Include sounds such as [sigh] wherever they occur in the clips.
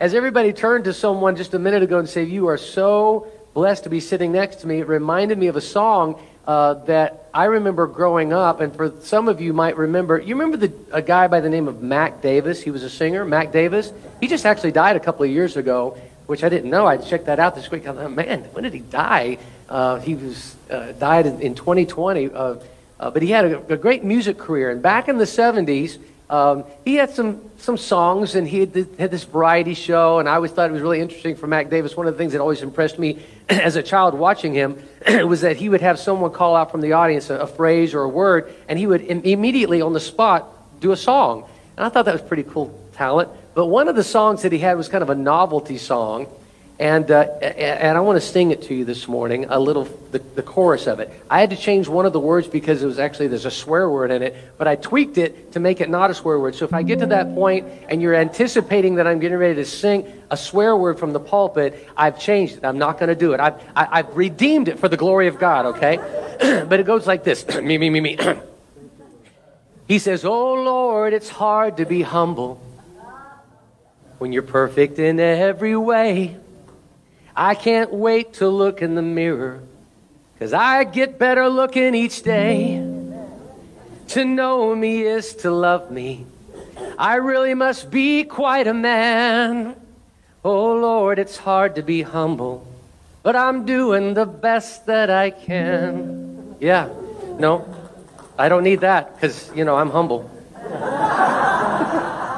as everybody turned to someone just a minute ago and said, You are so blessed to be sitting next to me, it reminded me of a song uh, that I remember growing up. And for some of you might remember, you remember the, a guy by the name of Mac Davis? He was a singer, Mac Davis. He just actually died a couple of years ago, which I didn't know. I checked that out this week. I thought, man, when did he die? Uh, he was uh, died in, in 2020. Uh, uh, but he had a, a, great music career. And back in the 70s, um, he had some, some songs and he had, had, this variety show. And I always thought it was really interesting for Mac Davis. One of the things that always impressed me [clears throat] as a child watching him [clears throat] was that he would have someone call out from the audience a, a phrase or a word, and he would Im- immediately on the spot do a song. And I thought that was pretty cool talent. But one of the songs that he had was kind of a novelty song. And, uh, and I want to sing it to you this morning, a little, the, the chorus of it. I had to change one of the words because it was actually, there's a swear word in it, but I tweaked it to make it not a swear word. So if I get to that point and you're anticipating that I'm getting ready to sing a swear word from the pulpit, I've changed it. I'm not going to do it. I've, I, have i have redeemed it for the glory of God, okay? [clears throat] but it goes like this [clears throat] me, me, me, me. [clears throat] he says, Oh Lord, it's hard to be humble when you're perfect in every way. I can't wait to look in the mirror, cause I get better looking each day. To know me is to love me. I really must be quite a man. Oh Lord, it's hard to be humble, but I'm doing the best that I can. Yeah, no, I don't need that because, you know, I'm humble. [laughs]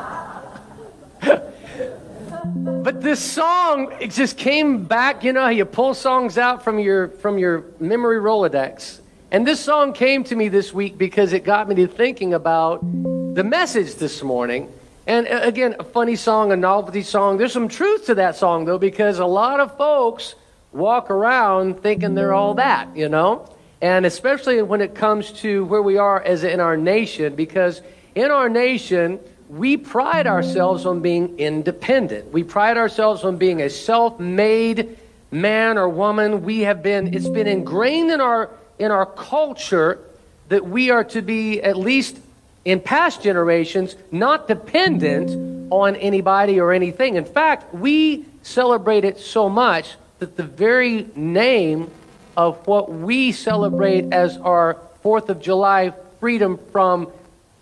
But this song, it just came back. You know you pull songs out from your from your memory Rolodex. And this song came to me this week because it got me to thinking about the message this morning. And uh, again, a funny song, a novelty song. There's some truth to that song though, because a lot of folks walk around thinking they're all that, you know? And especially when it comes to where we are as in our nation, because in our nation, we pride ourselves on being independent. We pride ourselves on being a self made man or woman. We have been, it's been ingrained in our, in our culture that we are to be, at least in past generations, not dependent on anybody or anything. In fact, we celebrate it so much that the very name of what we celebrate as our 4th of July freedom from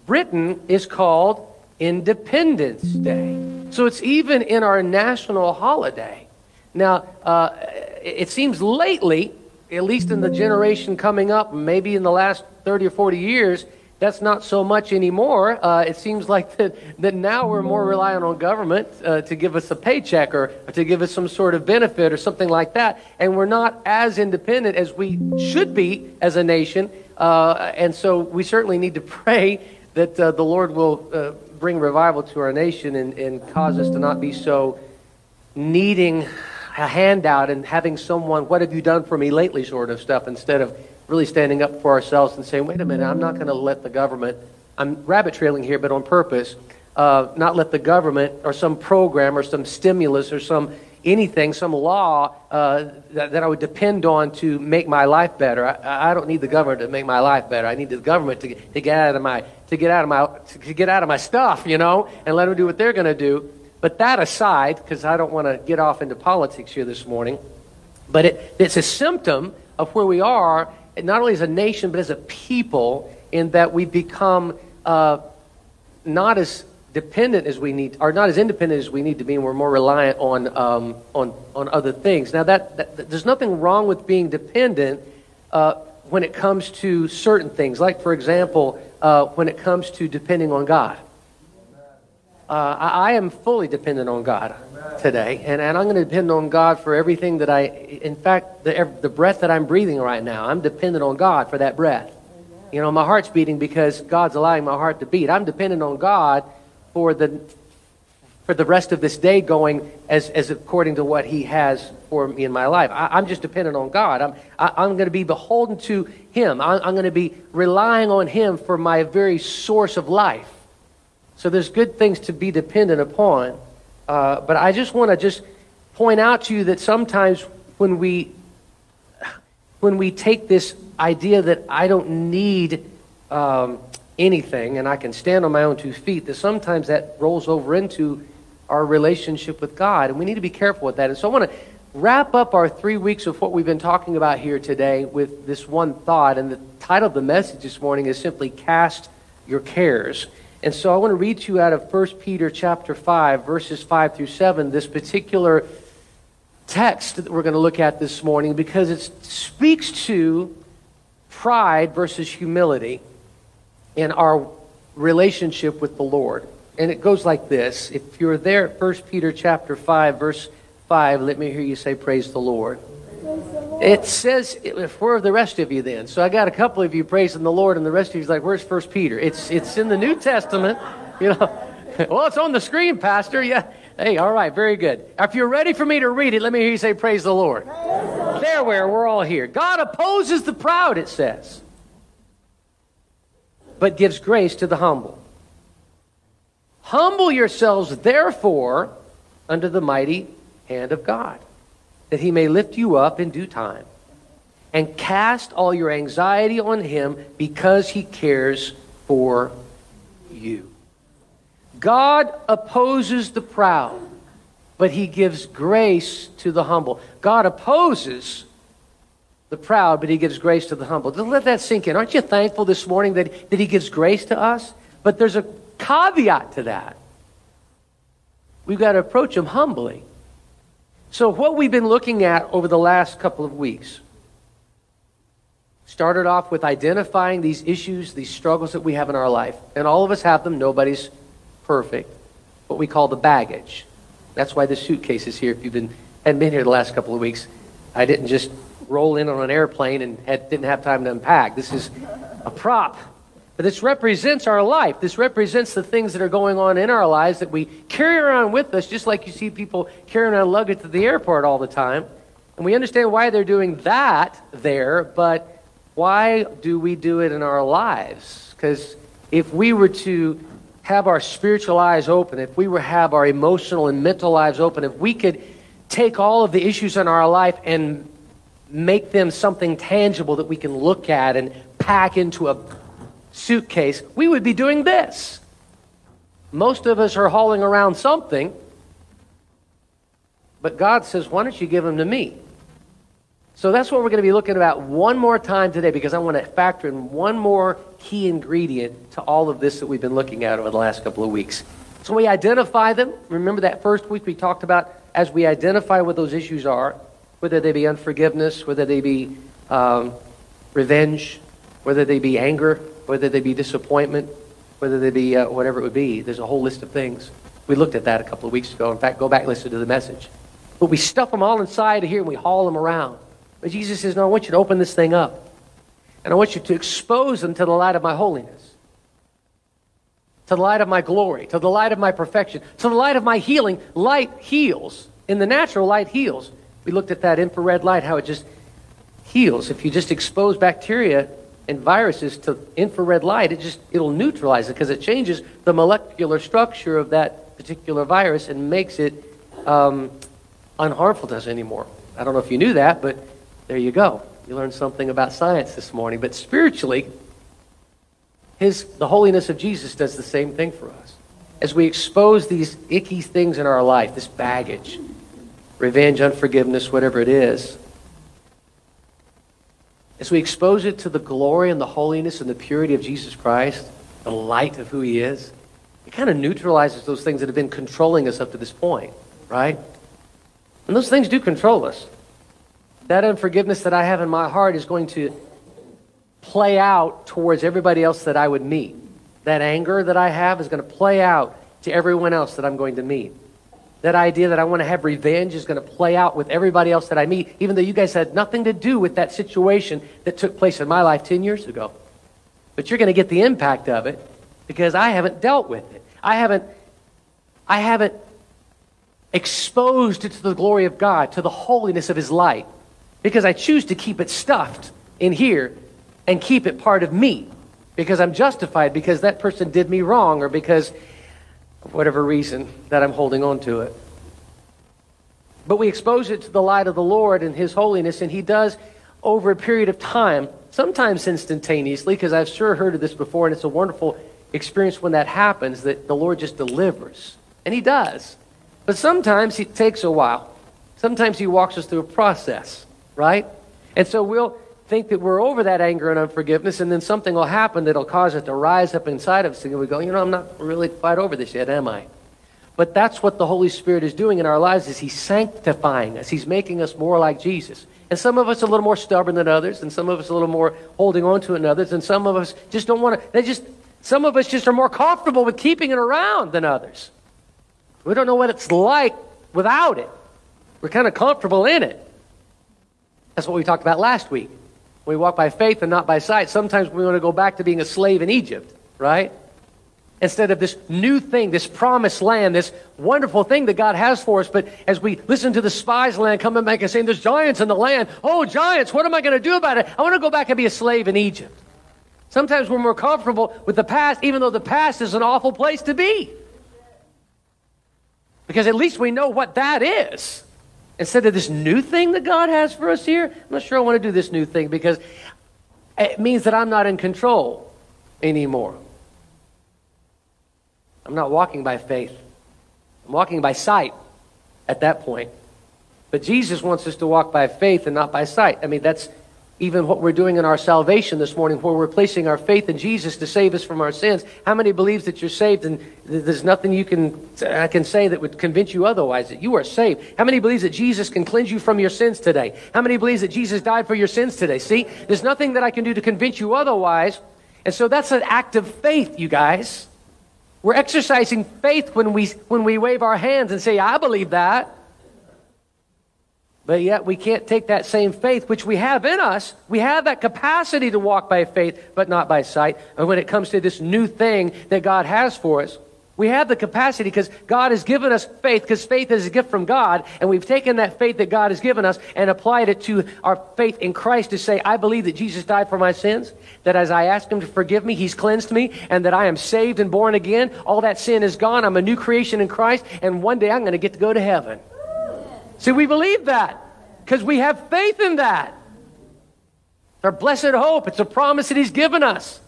Britain is called Independence Day. So it's even in our national holiday. Now, uh, it seems lately, at least in the generation coming up, maybe in the last 30 or 40 years, that's not so much anymore. Uh, it seems like [laughs] that, that now we're more reliant on government uh, to give us a paycheck or, or, to give us some sort of benefit or something like that. And we're not as independent as we should be as a nation. Uh, and so we certainly need to [laughs] pray that uh, the Lord will uh, bring revival to our nation and, and cause us to not be so needing a handout and having someone, what have you done for me lately, sort of stuff, instead of really standing up for ourselves and saying, wait a minute, I'm not going to let the government, I'm rabbit trailing here, but on purpose, uh, not let the government or some program or some stimulus or some anything, some law uh, that, that, I would depend on to make my life better. I, I, don't need the government to make my life better. I need the government to, to get out of my to get out of my to get out of my stuff, you know, and let them do what they're going to do. But that aside, because I don't want to get off into politics here this morning, but it, it's a symptom of where we are, not only as a nation but as a people, in that we've become uh, not as dependent as we need, or not as independent as we need to be, and we're more reliant on um, on on other things. Now, that, that, there's nothing wrong with being dependent uh, when it comes to certain things, like for example, uh, when it comes to depending on God. Uh, I, I, am fully dependent on God today, and, and I'm going to depend on God for everything that I, in fact, the, the breath that I'm breathing right now, I'm dependent on God for that breath. You know, my heart's beating because God's allowing my heart to beat. I'm dependent on God for the for the rest of this day going as, as according to what he has for me in my life. I, am just dependent on God. I'm, I, am i am going to be beholden to him. I, I'm going to be relying on him for my very source of life. So there's good things to be dependent upon. Uh, but I just want to just point out to you that sometimes when we when we take this idea that I don't need um, anything and I can stand on my own two feet, that sometimes that rolls over into our relationship with God. And we need to be careful with that. And so I want to wrap up our three weeks of what we've been talking about here today with this one thought. And the title of the message this morning is simply Cast Your Cares. And so I want to read to you out of 1 Peter chapter 5, verses 5 through 7, this particular text that we're going to look at this morning because it speaks to pride versus humility in our relationship with the Lord. And it goes like this. If you're there at 1 Peter chapter 5, verse 5, let me hear you say, Praise the Lord. It says, are the rest of you then? So I got a couple of you praising the Lord, and the rest of you's like, where's First Peter? It's, it's in the New Testament. [laughs] You know, [laughs] well, it's on the screen, Pastor. Yeah. Hey, all right, very good. If you're ready for me to read it, let me hear you say, Praise the Lord. Praise. There, where we're all here. God opposes the proud, it says, but gives grace to the humble. Humble yourselves, therefore, under the mighty hand of God, that he may lift you up in due time. And cast all your anxiety on him because he cares for you. God opposes the proud, but he gives grace to the humble. God opposes the proud, but he gives grace to the humble. Let that sink in. Aren't you thankful this morning that, that he gives grace to us? But there's a caveat to that. We've got to approach him humbly. So, what we've been looking at over the last couple of weeks started off with identifying these issues, these struggles that we have in our life. And all of us have them, nobody's perfect. What we call the baggage. That's why the suitcase is here. If you've been, hadn't been here the last couple of weeks, I didn't just roll in on an airplane and had, didn't have time to unpack. This is a prop. But this represents our life. This represents the things that are going on in our lives that we carry around with us, just like you see people carrying around luggage to the airport all the time. And we understand why they're doing that there, but why do we do it in our lives? Because if we were to have our spiritual eyes open, if we were to have our emotional and mental lives open, if we could take all of the issues in our life and make them something tangible that we can look at and pack into a suitcase, we would be doing this. Most of us are hauling around something, but God says, Why don't you give them to me? So that's what we're going to be looking about one more time today because I want to factor in one more key ingredient to all of this that we've been looking at over the last couple of weeks. So we identify them. Remember that first week we talked about as we identify what those issues are, whether they be unforgiveness, whether they be um, revenge, whether they be anger, whether they be disappointment, whether they be uh, whatever it would be. There's a whole list of things. We looked at that a couple of weeks ago. In fact, go back and listen to the message. But we stuff them all inside of here and we haul them around. But Jesus says, No, I want you to open this thing up. And I want you to expose them to the light of my holiness, to the light of my glory, to the light of my perfection, to the light of my healing. Light heals. In the natural, light heals. We looked at that infrared light, how it just heals. If you just expose bacteria and viruses to infrared light, it just it'll neutralize it because it changes the molecular structure of that particular virus and makes it um, unharmful to us anymore. I don't know if you knew that, but there you go. You learned something about science this morning. But spiritually, his the holiness of Jesus does the same thing for us. As we expose these icky things in our life, this baggage, revenge, unforgiveness, whatever it is, as we expose it to the glory and the holiness and the purity of Jesus Christ, the light of who he is, it kind of neutralizes those things that have been controlling us up to this point, right? And those things do control us. That unforgiveness that I have in my heart is going to play out towards everybody else that I would meet. That anger that I have is going to play out to everyone else that I'm going to meet. That idea that I want to have revenge is going to play out with everybody else that I meet, even though you guys had nothing to do with that situation that took place in my life 10 years ago. But you're going to get the impact of it because I haven't dealt with it. I haven't, I haven't exposed it to the glory of God, to the holiness of His light, because I choose to keep it stuffed in here and keep it part of me because I'm justified because that person did me wrong or because whatever reason that I'm holding on to it. But we expose it to the light of the Lord and His holiness, and He does over a period of time, sometimes instantaneously, because I've sure heard of this before, and it's a wonderful experience when that happens, that the Lord just delivers. And He does. But sometimes it takes a while. Sometimes he walks us through a process, right? And so we'll think that we're over that anger and unforgiveness, and then something will happen that'll cause it to rise up inside of us, and we go, you know, I'm not really quite over this yet, am I? But that's what the Holy Spirit is doing in our lives is he's sanctifying us. He's making us more like Jesus. And some of us a little more stubborn than others, and some of us a little more holding on to it than others, and some of us just don't want to, they just, some of us just are more comfortable with keeping it around than others. We don't know what it's like without it. We're kind of comfortable in it. That's what we talked about last week. We walk by faith and not by sight. Sometimes we want to go back to being a slave in Egypt, right? Instead of this new thing, this promised land, this wonderful thing that God has for us. But as we listen to the spies land coming back and saying, There's giants in the land. Oh, giants, what am I going to do about it? I want to go back and be a slave in Egypt. Sometimes we're more comfortable with the past, even though the past is an awful place to be. Because at least we know what that is. Instead of this new thing that God has for us here, I'm not sure I want to do this new thing because it means that I'm not in control anymore. I'm not walking by faith. I'm walking by sight at that point. But Jesus wants us to walk by faith and not by sight. I mean, that's even what we're doing in our salvation this morning, where we're placing our faith in Jesus to save us from our sins. How many believes that you're saved and there's nothing you can I can say that would convince you otherwise that you are saved? How many believes that Jesus can cleanse you from your sins today? How many believes that Jesus died for your sins today? See, there's nothing that I can do to convince you otherwise. And so that's an act of faith, you guys. We're exercising faith when we when we wave our hands and say, "I believe that." But yet we can't take that same faith, which we have in us. We have that capacity to walk by faith, but not by sight. And when it comes to this new thing that God has for us, we have the capacity because God has given us faith, because faith is a gift from God, and we've taken that faith that God has given us and applied it to our faith in Christ to say, I believe that Jesus died for my sins, that as I ask Him to forgive me, He's cleansed me, and that I am saved and born again. All that sin is gone. I'm a new creation in Christ, and one day I'm going to get to go to heaven. See, we believe that because we have faith in that. It's Our blessed hope. It's a promise that He's given us.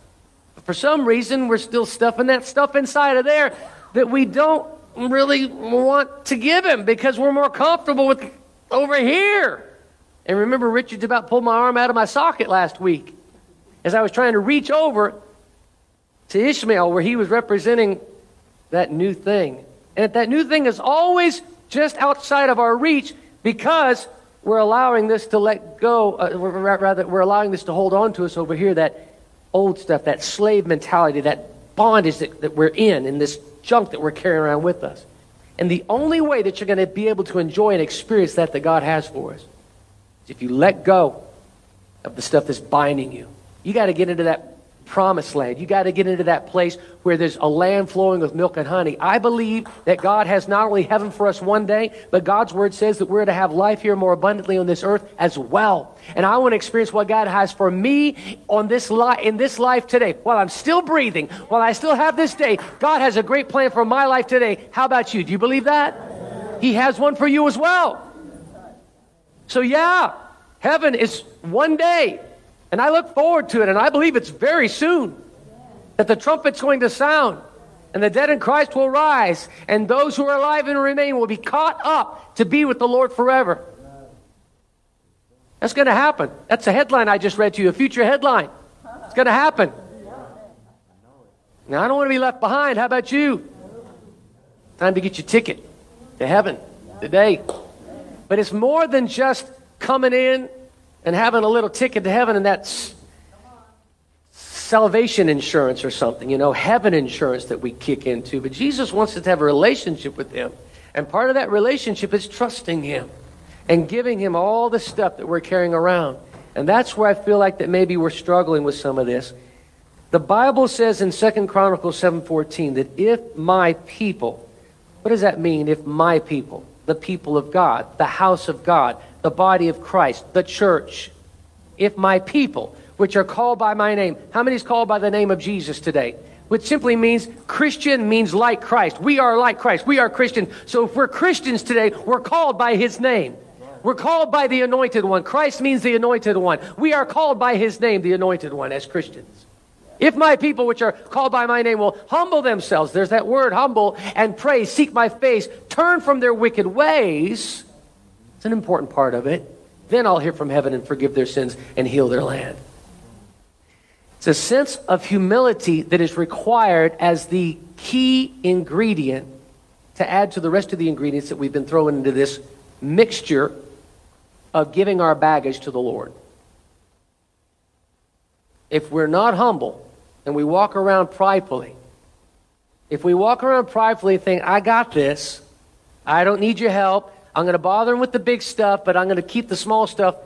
But for some reason, we're still stuffing that stuff inside of there that we don't really want to give Him because we're more comfortable with over here. And remember, Richard's about pulled my arm out of my socket last week as I was trying to reach over to Ishmael where he was representing that new thing. And that new thing is always just outside of our reach because we're allowing this to let go, uh, rather, we're allowing this to hold on to us over here, that old stuff, that slave mentality, that bondage that, that we're in, in this junk that we're carrying around with us. And the only way that you're going to be able to enjoy and experience that that God has for us is if you let go of the stuff that's binding you. You got to get into that promised land. You got to get into that place where there's a land flowing with milk and honey. I believe that God has not only heaven for us one day, but God's word says that we're to have life here more abundantly on this earth as well. And I want to experience what God has for me on this li- in this life today. While I'm still breathing, while I still have this day, God has a great plan for my life today. How about you? Do you believe that? He has one for you as well. So yeah, heaven is one day. And I look forward to it, and I believe it's very soon that the trumpet's going to sound, and the dead in Christ will rise, and those who are alive and remain will be caught up to be with the Lord forever. That's going to happen. That's a headline I just read to you, a future headline. It's going to happen. Now, I don't want to be left behind. How about you? Time to get your ticket to heaven today. But it's more than just coming in and having a little ticket to heaven, and that's salvation insurance or something, you know, heaven insurance that we kick into. But Jesus wants us to have a relationship with Him. And part of that relationship is trusting Him and giving Him all the stuff that we're carrying around. And that's where I feel like that maybe we're struggling with some of this. The Bible says in 2 Chronicles 7:14 that if my people, what does that mean if my people, the people of God, the house of God, the body of Christ, the church. If my people, which are called by my name, how many is called by the name of Jesus today? Which simply means Christian means like Christ. We are like Christ. We are Christian. So if we're Christians today, we're called by his name. We're called by the anointed one. Christ means the anointed one. We are called by his name, the anointed one, as Christians. If my people, which are called by my name, will humble themselves, there's that word, humble, and pray, seek my face, turn from their wicked ways, it's an important part of it, then I'll hear from heaven and forgive their sins and heal their land. It's a sense of humility that is required as the key ingredient to add to the rest of the ingredients that we've been throwing into this mixture of giving our baggage to the Lord. If we're not humble and we walk around pridefully, if we walk around pridefully and think, I got this, I don't need your help, I'm going to bother him with the big stuff, but I'm going to keep the small stuff,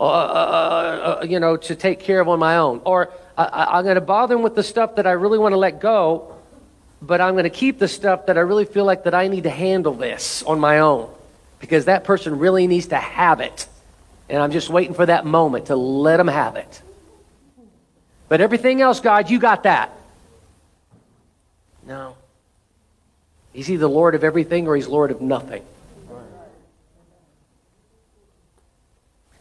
uh, uh, uh, uh you know, to take care of on my own. Or I, am going to bother him with the stuff that I really want to let go, but I'm going to keep the stuff that I really feel like that I need to handle this on my own because that person really needs to have it. And I'm just waiting for that moment to let them have it. But everything else, God, you got that. No. He's either Lord of everything or he's Lord of nothing.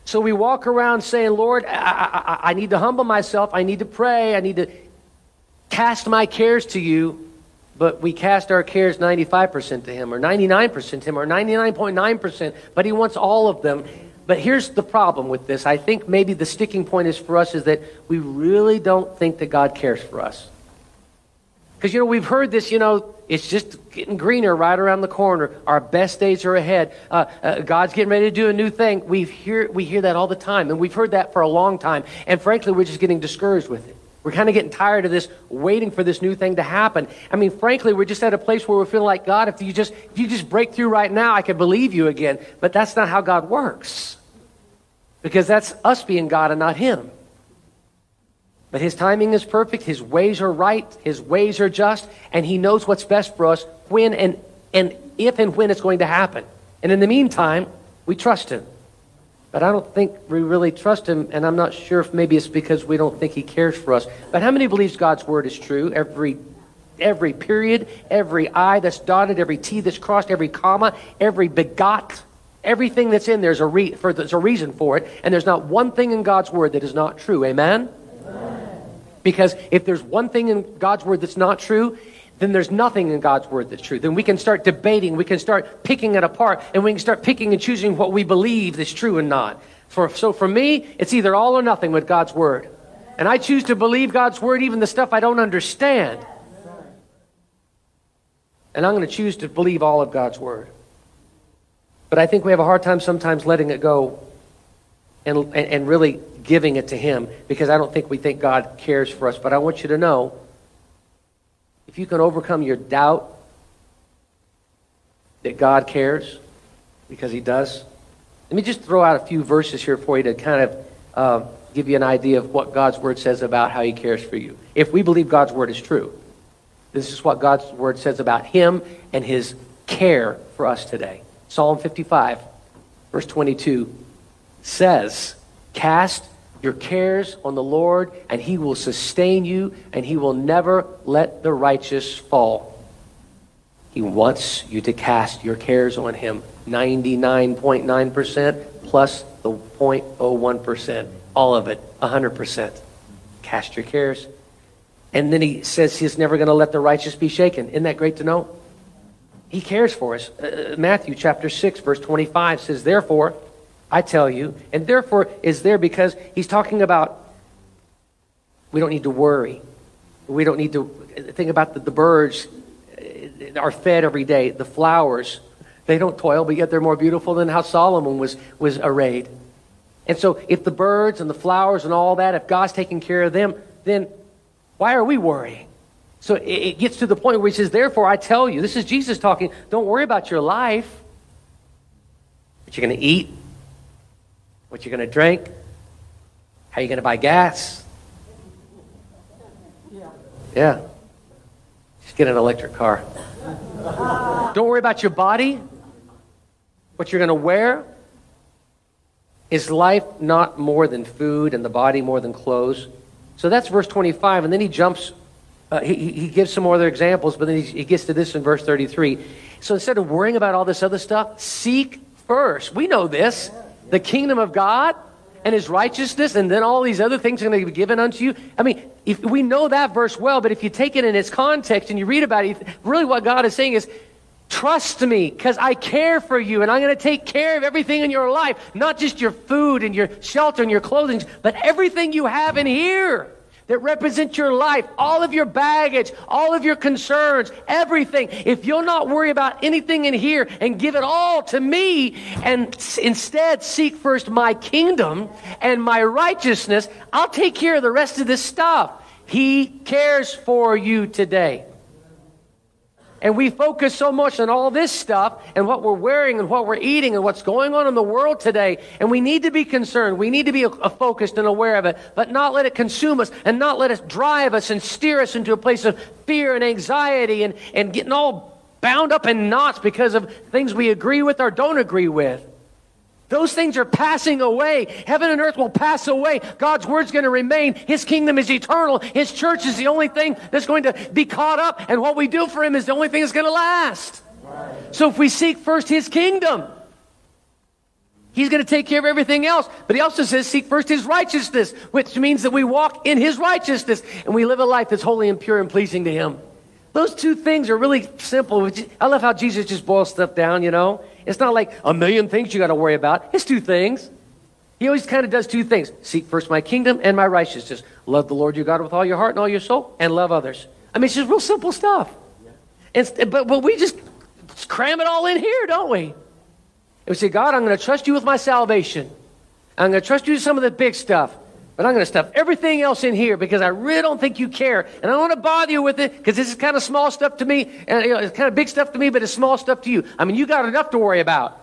So we walk around saying, Lord, I, I, I, need to humble myself. I need to pray. I need to cast my cares to you. But we cast our cares 95% to Him, or 99% to Him, or 99.9%. But He wants all of them. But here's the problem with this. I think maybe the sticking point is for us is that we really don't think that God cares for us. Because, you know, we've heard this, you know, it's just getting greener right around the corner. Our best days are ahead. Uh, uh, God's getting ready to do a new thing. We hear, we hear that all the time, and we've heard that for a long time. And frankly, we're just getting discouraged with it. We're kind of getting tired of this, waiting for this new thing to happen. I mean, frankly, we're just at a place where we feel like, God, if you just, if you just break through right now, I could believe you again. But that's not how God works. Because that's us being God and not Him. But his timing is perfect, his ways are right, his ways are just, and he knows what's best for us when and, and if and when it's going to happen. And in the meantime, we trust him. But I don't think we really trust him, and I'm not sure if maybe it's because we don't think he cares for us. But how many believes God's word is true? Every every period, every I that's dotted, every T that's crossed, every comma, every begot, everything that's in there's a, re- for, there's a reason for it. And there's not one thing in God's word that is not true. Amen? Because if there's one thing in God's word that's not true, then there's nothing in God's word that's true. Then we can start debating, we can start picking it apart, and we can start picking and choosing what we believe is true and not. For, so for me, it's either all or nothing with God's word. And I choose to believe God's word, even the stuff I don't understand. And I'm going to choose to believe all of God's word. But I think we have a hard time sometimes letting it go and, and, and really giving it to Him because I don't think we think God cares for us. But I want you to know if you can overcome your doubt that God cares, because He does, let me just throw out a few verses here for you to kind of uh, give you an idea of what God's Word says about how He cares for you. If we believe God's Word is true, this is what God's Word says about Him and His care for us today. Psalm 55, verse 22 says, Cast your cares on the Lord, and he will sustain you, and he will never let the righteous fall. He wants you to cast your cares on him 99.9% plus the 0.01%, all of it, 100%. Cast your cares. And then he says he's never going to let the righteous be shaken. Isn't that great to know? He cares for us. Uh, Matthew chapter 6, verse 25 says, Therefore, I tell you, and therefore is there because he's talking about we don't need to worry. We don't need to think about the, the birds uh, are fed every day, the flowers. They don't toil, but yet they're more beautiful than how Solomon was, was arrayed. And so, if the birds and the flowers and all that, if God's taking care of them, then why are we worrying? So it gets to the point where he says, Therefore, I tell you, this is Jesus talking, don't worry about your life, what you're going to eat, what you're going to drink, how you're going to buy gas. Yeah. Yeah. Just get an electric car. Don't worry about your body, what you're going to wear. Is life not more than food and the body more than clothes? So that's verse 25. And then he jumps, uh, he, he gives some more other examples, but then he, he gets to this in verse 33. So instead of worrying about all this other stuff, seek first. We know this the kingdom of God and his righteousness, and then all these other things are going to be given unto you. I mean, if we know that verse well, but if you take it in its context and you read about it, really what God is saying is, Trust me because I care for you and I'm going to take care of everything in your life, not just your food and your shelter and your clothing, but everything you have in here that represent your life, all of your baggage, all of your concerns, everything. If you'll not worry about anything in here and give it all to me and instead seek first my kingdom and my righteousness, I'll take care of the rest of this stuff. He cares for you today. And we focus so much on all this stuff and what we're wearing and what we're eating and what's going on in the world today. And we need to be concerned. We need to be a, a focused and aware of it, but not let it consume us and not let it drive us and steer us into a place of fear and anxiety and, and getting all bound up in knots because of things we agree with or don't agree with. Those things are passing away. Heaven and earth will pass away. God's word's going to remain. His kingdom is eternal. His church is the only thing that's going to be caught up. And what we do for Him is the only thing that's going to last. So if we seek first His kingdom, He's going to take care of everything else. But He also says, seek first His righteousness, which means that we walk in His righteousness and we live a life that's holy and pure and pleasing to Him. Those two things are really simple. I love how Jesus just boils stuff down, you know. It's not like a million things you got to worry about. It's two things. He always kind of does two things seek first my kingdom and my righteousness. Love the Lord your God with all your heart and all your soul, and love others. I mean, it's just real simple stuff. And, but, but we just cram it all in here, don't we? And we say, God, I'm going to trust you with my salvation. I'm going to trust you with some of the big stuff. But I'm going to stuff everything else in here because I really don't think you care. And I don't want to bother you with it because this is kind of small stuff to me. And you know, it's kind of big stuff to me, but it's small stuff to you. I mean, you got enough to worry about.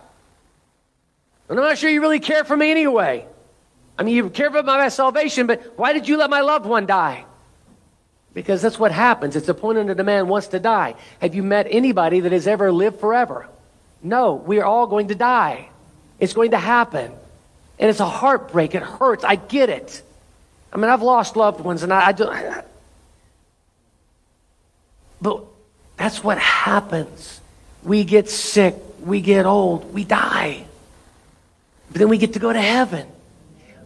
And I'm not sure you really care for me anyway. I mean, you care about my salvation, but why did you let my loved one die? Because that's what happens. It's appointed that a man wants to die. Have you met anybody that has ever lived forever? No, we are all going to die. It's going to happen. And it's a heartbreak. It hurts. I get it. I mean, I've lost loved ones, and I, I don't. But that's what happens. We get sick, we get old, we die. But then we get to go to heaven.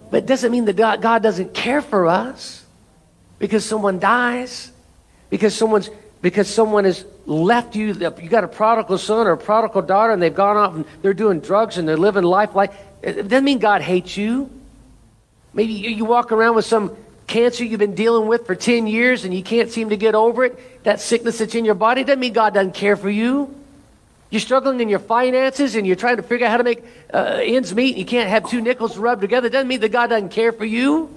But it doesn't mean that God, God doesn't care for us because someone dies, because someone's because someone has left you. You got a prodigal son or a prodigal daughter, and they've gone off and they're doing drugs and they're living life like it doesn't mean God hates you. Maybe you walk around with some cancer you've been dealing with for 10 years and you can't seem to get over it. That sickness that's in your body doesn't mean God doesn't care for you. You're struggling in your finances and you're trying to figure out how to make uh, ends meet and you can't have two nickels rubbed together. Doesn't mean that God doesn't care for you.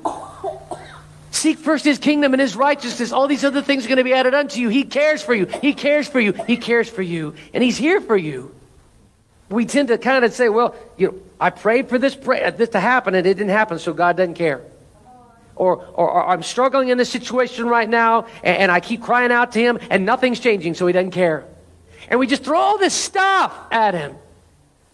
Seek first his kingdom and his righteousness. All these other things are going to be added unto you. He cares for you. He cares for you. He cares for you. And he's here for you. We tend to kind of say, well, you know, I prayed for this, pray, uh, this to happen and it didn't happen, so God doesn't care. Or, or, or I'm struggling in this situation right now and, and I keep crying out to him and nothing's changing, so he doesn't care. And we just throw all this stuff at him.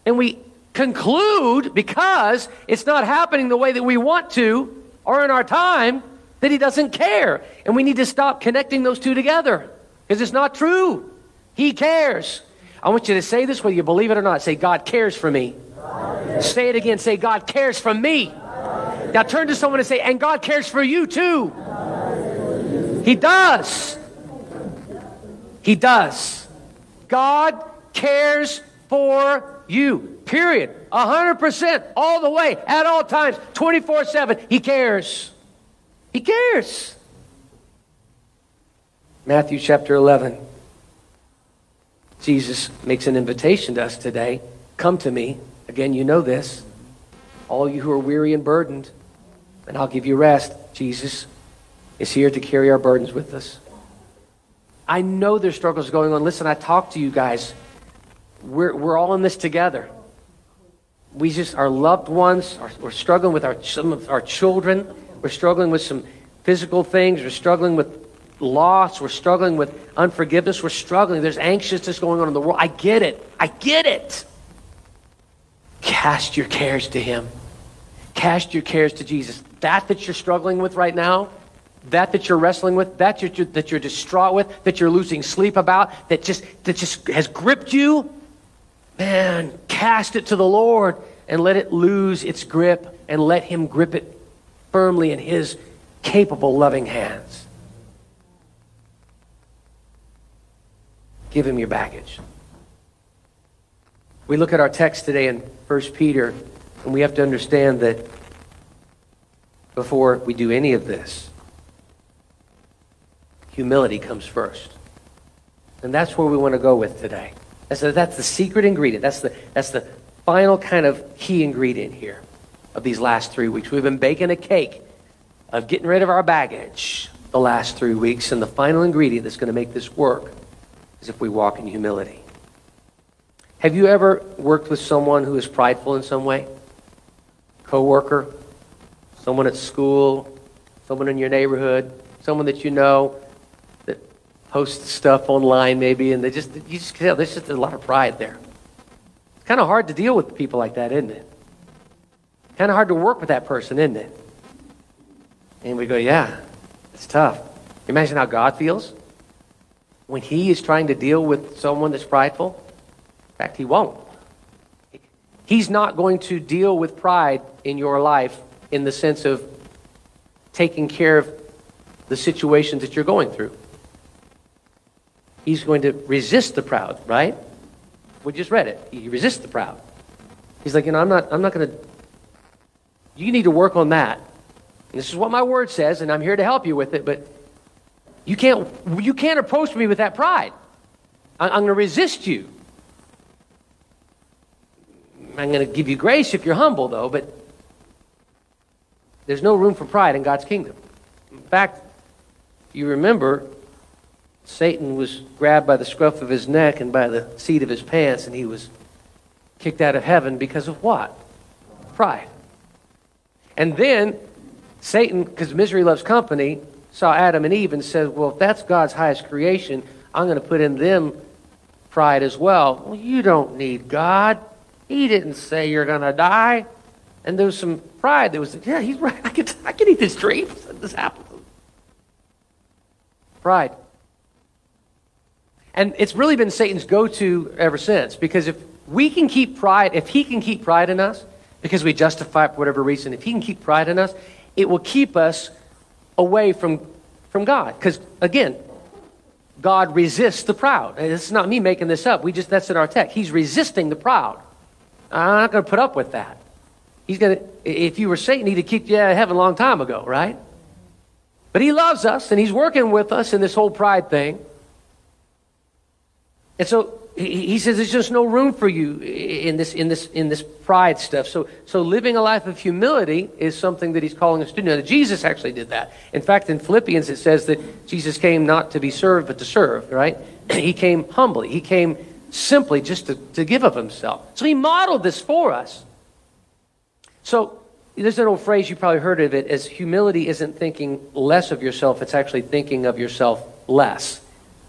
And we conclude, because it's not happening the way that we want to or in our time, that he doesn't care. And we need to stop connecting those two together because it's not true. He cares. I want you to say this whether you believe it or not. Say, God cares for me. Say it again. Say, God cares for me. Now turn to someone and say, and God cares for you too. He does. He does. God cares for you. Period. 100%. All the way. At all times. 24 7. He cares. He cares. Matthew chapter 11. Jesus makes an invitation to us today. Come to me. Again, you know this. All you who are weary and burdened, and I'll give you rest. Jesus is here to carry our burdens with us. I know there's struggles going on. Listen, I talk to you guys. We're, we're all in this together. We just, our loved ones, are, we're struggling with our, some of our children. We're struggling with some physical things. We're struggling with loss. We're struggling with unforgiveness. We're struggling. There's anxiousness going on in the world. I get it. I get it. Cast your cares to Him. Cast your cares to Jesus. That that you're struggling with right now, that that you're wrestling with, that you're, that you're distraught with, that you're losing sleep about, that just, that just has gripped you, man, cast it to the Lord and let it lose its grip and let Him grip it firmly in His capable, loving hands. Give him your baggage. We look at our text today in 1 Peter, and we have to understand that before we do any of this, humility comes first. And that's where we want to go with today. That's the, that's the secret ingredient. That's the, that's the final kind of key ingredient here of these last three weeks. We've been baking a cake of getting rid of our baggage the last three weeks, and the final ingredient that's going to make this work is if we walk in humility. Have you ever worked with someone who is prideful in some way? Coworker, someone at school, someone in your neighborhood, someone that you know that posts stuff online maybe, and they just you just tell there's just a lot of pride there. It's kind of hard to deal with people like that, isn't it? Kind of hard to work with that person, isn't it? And we go, yeah, it's tough. Imagine how God feels when He is trying to deal with someone that's prideful. In fact, He won't. He's not going to deal with pride in your life in the sense of taking care of the situations that you're going through. He's going to resist the proud, right? We just read it. He resists the proud. He's like, you know, I'm not, I'm not going to. You need to work on that. And this is what my word says, and I'm here to help you with it. But you can't, you can't approach me with that pride. I'm going to resist you. I'm going to give you grace if you're humble, though, but there's no room for pride in God's kingdom. In fact, you remember, Satan was grabbed by the scruff of his neck and by the seat of his pants, and he was kicked out of heaven because of what? Pride. And then Satan, because misery loves company, saw Adam and Eve and said, Well, if that's God's highest creation, I'm going to put in them pride as well. Well, you don't need God. He didn't say you're going to die. And there was some pride. that was, yeah, he's right. I can, I can eat this tree. This apple. Pride. And it's really been Satan's go to ever since. Because if we can keep pride, if he can keep pride in us, because we justify it for whatever reason, if he can keep pride in us, it will keep us away from, from God. Because, again, God resists the proud. And it's not me making this up. We just that's in our text. He's resisting the proud. I'm not going to put up with that. He's going to. If you were Satan, he'd have kicked you out of heaven a long time ago, right? But he loves us, and he's working with us in this whole pride thing. And so he says there's just no room for you in this in this in this pride stuff. So so living a life of humility is something that he's calling us to do. Now Jesus actually did that. In fact, in Philippians it says that Jesus came not to be served but to serve. Right? [clears throat] he came humbly. He came simply just to, to give of himself. So he modeled this for us. So there's an old phrase you probably heard of it as humility isn't thinking less of yourself; it's actually thinking of yourself less.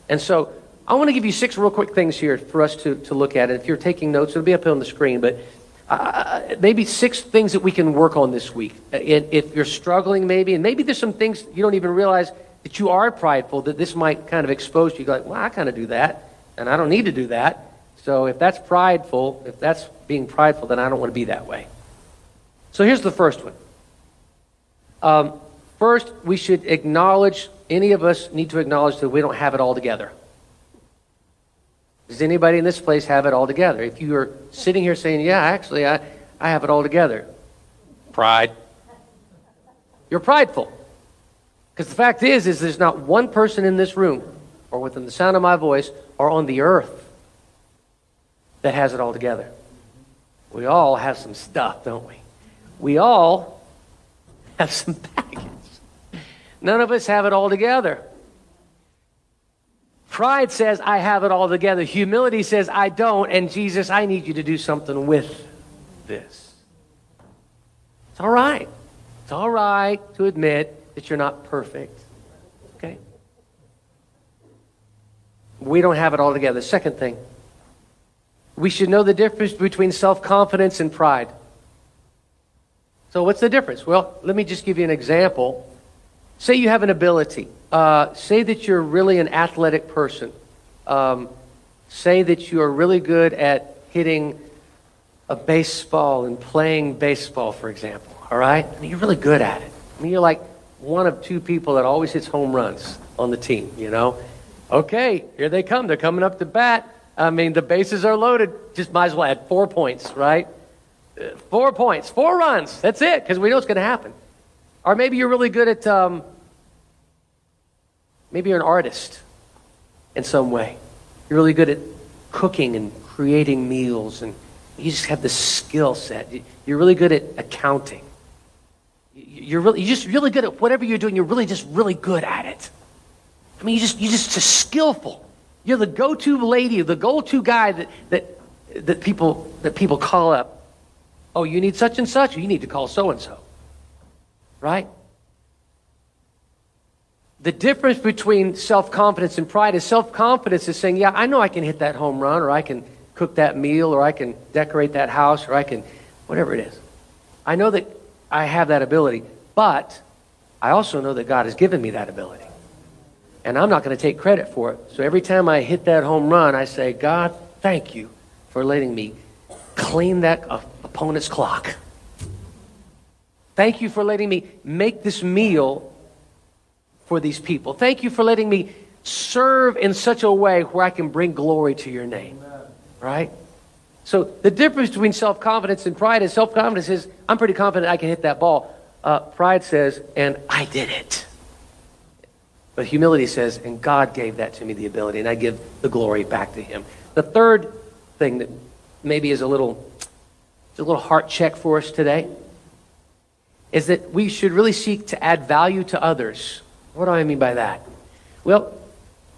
And so I want to give you six real quick things here for us to, to look at. And if you're taking notes, it'll be up on the screen. But uh, maybe six things that we can work on this week. If you're struggling, maybe, and maybe there's some things you don't even realize that you are prideful, that this might kind of expose you. You're like, well, I kind of do that, and I don't need to do that. So if that's prideful, if that's being prideful, then I don't want to be that way. So here's the first one. Um, first, we should acknowledge, any of us need to acknowledge that we don't have it all together. Does anybody in this place have it all together? If you are sitting here saying, Yeah, actually, I, I have it all together, pride. You're prideful. Because the fact is, is there's not one person in this room, or within the sound of my voice, or on the earth that has it all together. We all have some stuff, don't we? We all have some [laughs] baggage. None of us have it all together. Pride says, I have it all together. Humility says, I don't. And Jesus, I need you to do something with this. It's all right. It's all right to admit that you're not perfect. Okay? We don't have it all together. Second thing, we should know the difference between self confidence and pride. So, what's the difference? Well, let me just give you an example. Say you have an ability uh, say that you're really an athletic person. Um, say that you are really good at hitting a baseball and playing baseball, for example. All right? I mean, you're really good at it. I mean, you're like one of two people that always hits home runs on the team, you know? Okay, here they come. They're coming up to bat. I mean, the bases are loaded. Just might as well add four points, right? Uh, four points, four runs. That's it, because we know it's going to happen. Or maybe you're really good at, um, maybe you're an artist in some way. You're really good at cooking and creating meals, and you just have this skill set. You're really good at accounting. You're really, you're just really good at whatever you're doing. You're really just really good at it. I mean, you just you just skillful. You're the go-to lady, the go-to guy that that that people that people call up. Oh, you need such and such. You need to call so and so. Right? The difference between self-confidence and pride is self-confidence is saying, "Yeah, I know I can hit that home run, or I can cook that meal, or I can decorate that house, or I can whatever it is. I know that I have that ability, but I also know that God has given me that ability." and I'm not going to take credit for it. So every time I hit that home run, I say, God, thank you for letting me clean that opponent's clock. Thank you for letting me make this meal for these people. Thank you for letting me serve in such a way where I can bring glory to your name. Right? So the difference between self confidence and pride is self confidence is, I'm pretty confident I can hit that ball. Uh, pride says, and I did it. But humility says, and God gave that to me, the ability, and I give the glory back to Him. The third thing that maybe is a little, a little heart check for us today is that we should really seek to add value to others. What do I mean by that? Well,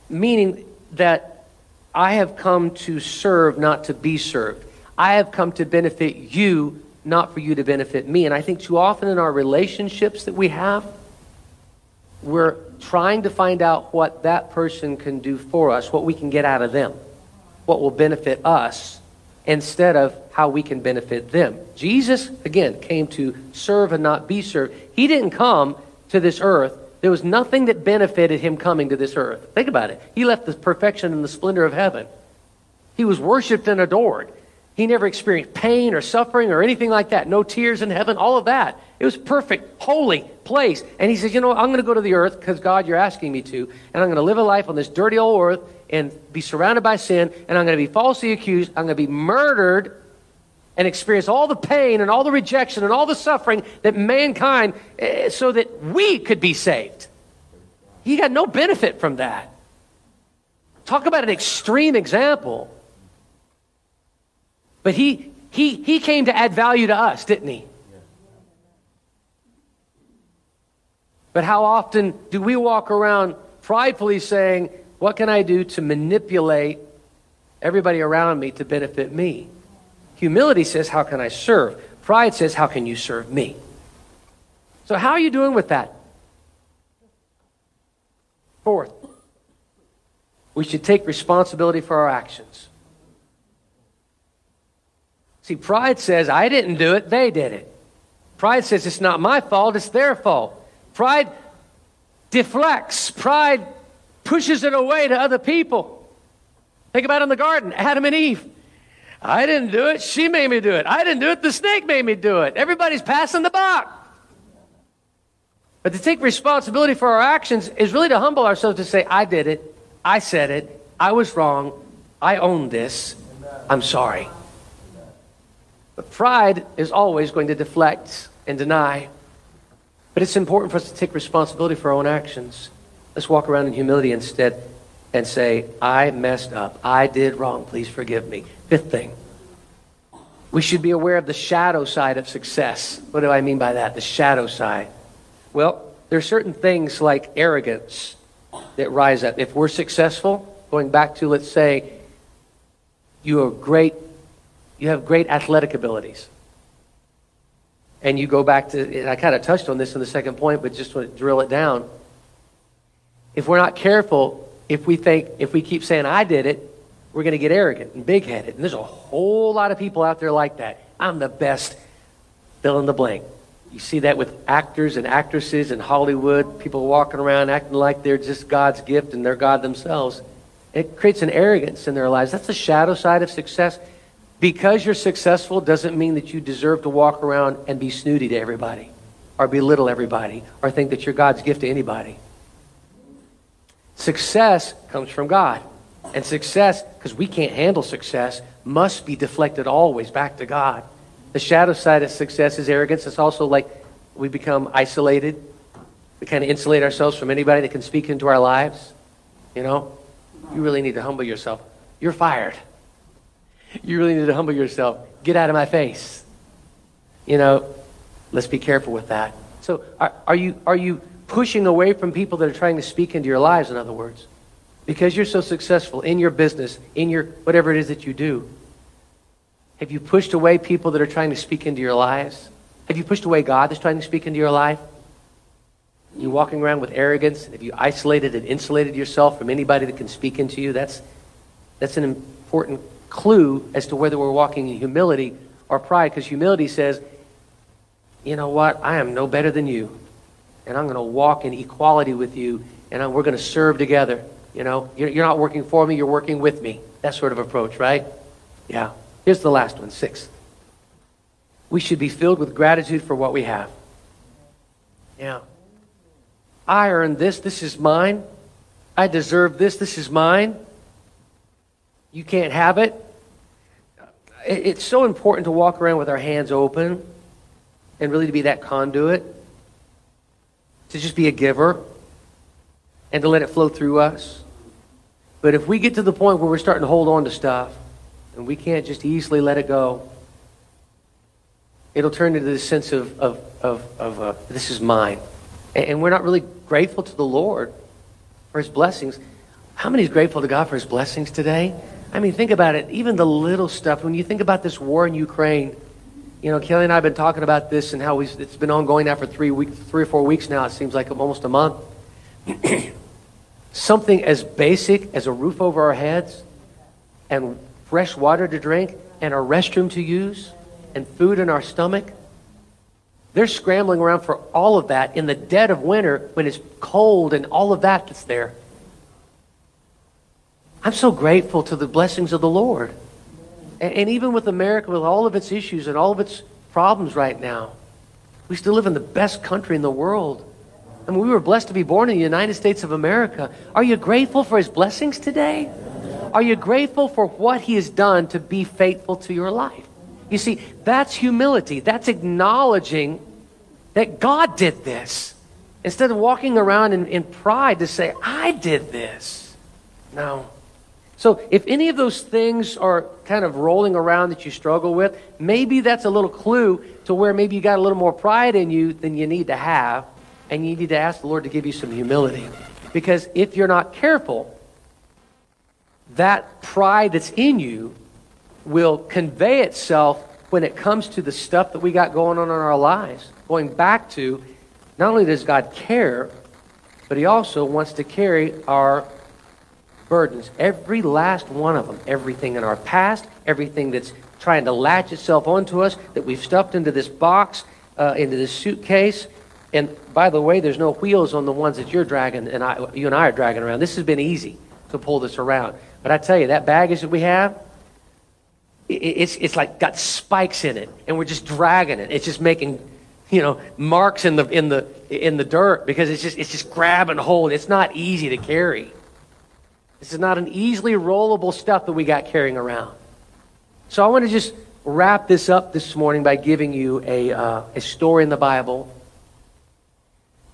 meaning that I have come to serve, not to be served. I have come to benefit you, not for you to benefit me. And I think too often in our relationships that we have, we're trying to find out what that person can do for us, what we can get out of them, what will benefit us, instead of how we can benefit them. Jesus, again, came to serve and not be served. He didn't come to this earth. There was nothing that benefited him coming to this earth. Think about it. He left the perfection and the splendor of heaven. He was worshiped and adored. He never experienced pain or suffering or anything like that. No tears in heaven, all of that. It was perfect, holy place. And he says, You know, I'm going to go to the earth because God, you're asking me to. And I'm going to live a life on this dirty old earth and be surrounded by sin. And I'm going to be falsely accused. I'm going to be murdered and experience all the pain and all the rejection and all the suffering that mankind, eh, so that we could be saved. He got no benefit from that. Talk about an extreme example. But he, he, he came to add value to us, didn't he? But how often do we walk around pridefully saying, What can I do to manipulate everybody around me to benefit me? Humility says, How can I serve? Pride says, How can you serve me? So, how are you doing with that? Fourth, we should take responsibility for our actions. See, pride says, I didn't do it, they did it. Pride says, it's not my fault, it's their fault. Pride deflects, pride pushes it away to other people. Think about in the garden Adam and Eve. I didn't do it, she made me do it. I didn't do it, the snake made me do it. Everybody's passing the buck. But to take responsibility for our actions is really to humble ourselves to say, I did it, I said it, I was wrong, I own this, I'm sorry. But pride is always going to deflect and deny. But it's important for us to take responsibility for our own actions. Let's walk around in humility instead and say, I messed up. I did wrong. Please forgive me. Fifth thing, we should be aware of the shadow side of success. What do I mean by that? The shadow side. Well, there are certain things like arrogance that rise up. If we're successful, going back to, let's say, you are great you have great athletic abilities. And you go back to, I kind of touched on this in the second point, but just to drill it down. If we're not careful, if we think, if we keep saying, I did it, we're going to get arrogant and big headed. And there's a whole lot of people out there like that. I'm the best, fill in the blank. You see that with actors and actresses in Hollywood, people walking around acting like they're just God's gift and they're God themselves. It creates an arrogance in their lives. That's the shadow side of success. Because you're successful doesn't mean that you deserve to walk around and be snooty to everybody. or belittle everybody or think that you're God's gift to anybody. Success comes from God. And success, because we can't handle success, must be deflected always back to God. The shadow side of success is arrogance. It's also like we become isolated. We kind of insulate ourselves from anybody that can speak into our lives. You know, you really need to humble yourself. You're fired. You really need to humble yourself. Get out of my face. You know, let's be careful with that. So, are, are, you, are you pushing away from people that are trying to speak into your lives, in other words? Because you're so successful in your business, in your whatever it is that you do. Have you pushed away people that are trying to speak into your lives? Have you pushed away God that's trying to speak into your life? You walking around with arrogance, have you isolated and insulated yourself from anybody that can speak into you? That's, that's an important clue as to whether we're walking in humility or pride, because humility says, you know what, I am no better than you, and I'm going to walk in equality with you, and I'm, we're going to serve together. You know, you're, not working for me, you're working with me. That sort of approach, right? Yeah. Here's the last one, six. We should be filled with gratitude for what we have. Yeah. I earned this, this is mine. I deserve this, this is mine. You can't have it. It's so important to walk around with our hands open and really to be that conduit, to just be a giver and to let it flow through us. But if we get to the point where we're starting to hold on to stuff and we can't just easily let it go, it'll turn into this sense of, of, of, of uh, this is mine. And we're not really grateful to the Lord for his blessings. How many is grateful to God for his blessings today? I mean, think about it. Even the little stuff, when you think about this war in Ukraine, you know, Kelly and I have been talking about this and how it's been ongoing now for three, weeks, three or four weeks now. It seems like almost a month. [clears throat] Something as basic as a roof over our heads and fresh water to drink and a restroom to use and food in our stomach. They're scrambling around for all of that in the dead of winter when it's cold and all of that that's there. I'm so grateful to the blessings of the Lord. And, and even with America, with all of its issues and all of its problems right now, we still live in the best country in the world. I mean, we were blessed to be born in the United States of America. Are you grateful for his blessings today? Are you grateful for what he has done to be faithful to your life? You see, that's humility. That's acknowledging that God did this. Instead of walking around in, in pride to say, I did this. No. So if any of those things are kind of rolling around that you struggle with, maybe that's a little clue to where maybe you got a little more pride in you than you need to have, and you need to ask the Lord to give you some humility. Because if you're not careful, that pride that's in you will convey itself when it comes to the stuff that we got going on in our lives. Going back to not only does God care, but He also wants to carry our burdens, every last one of them, everything in our past, everything that's trying to latch itself onto us, that we've stuffed into this box, uh, into this suitcase. And by the way, there's no wheels on the ones that you're dragging, and I, you and I are dragging around. This has been easy to pull this around. But I tell you, that baggage that we have, it's, it's like got spikes in it, and we're just dragging it. It's just making, you know, marks in the, in the, in the dirt because it's just, it's just grabbing hold. It's not easy to carry. This is not an easily rollable stuff that we got carrying around. So I want to just wrap this up this morning by giving you a, uh, a story in the Bible.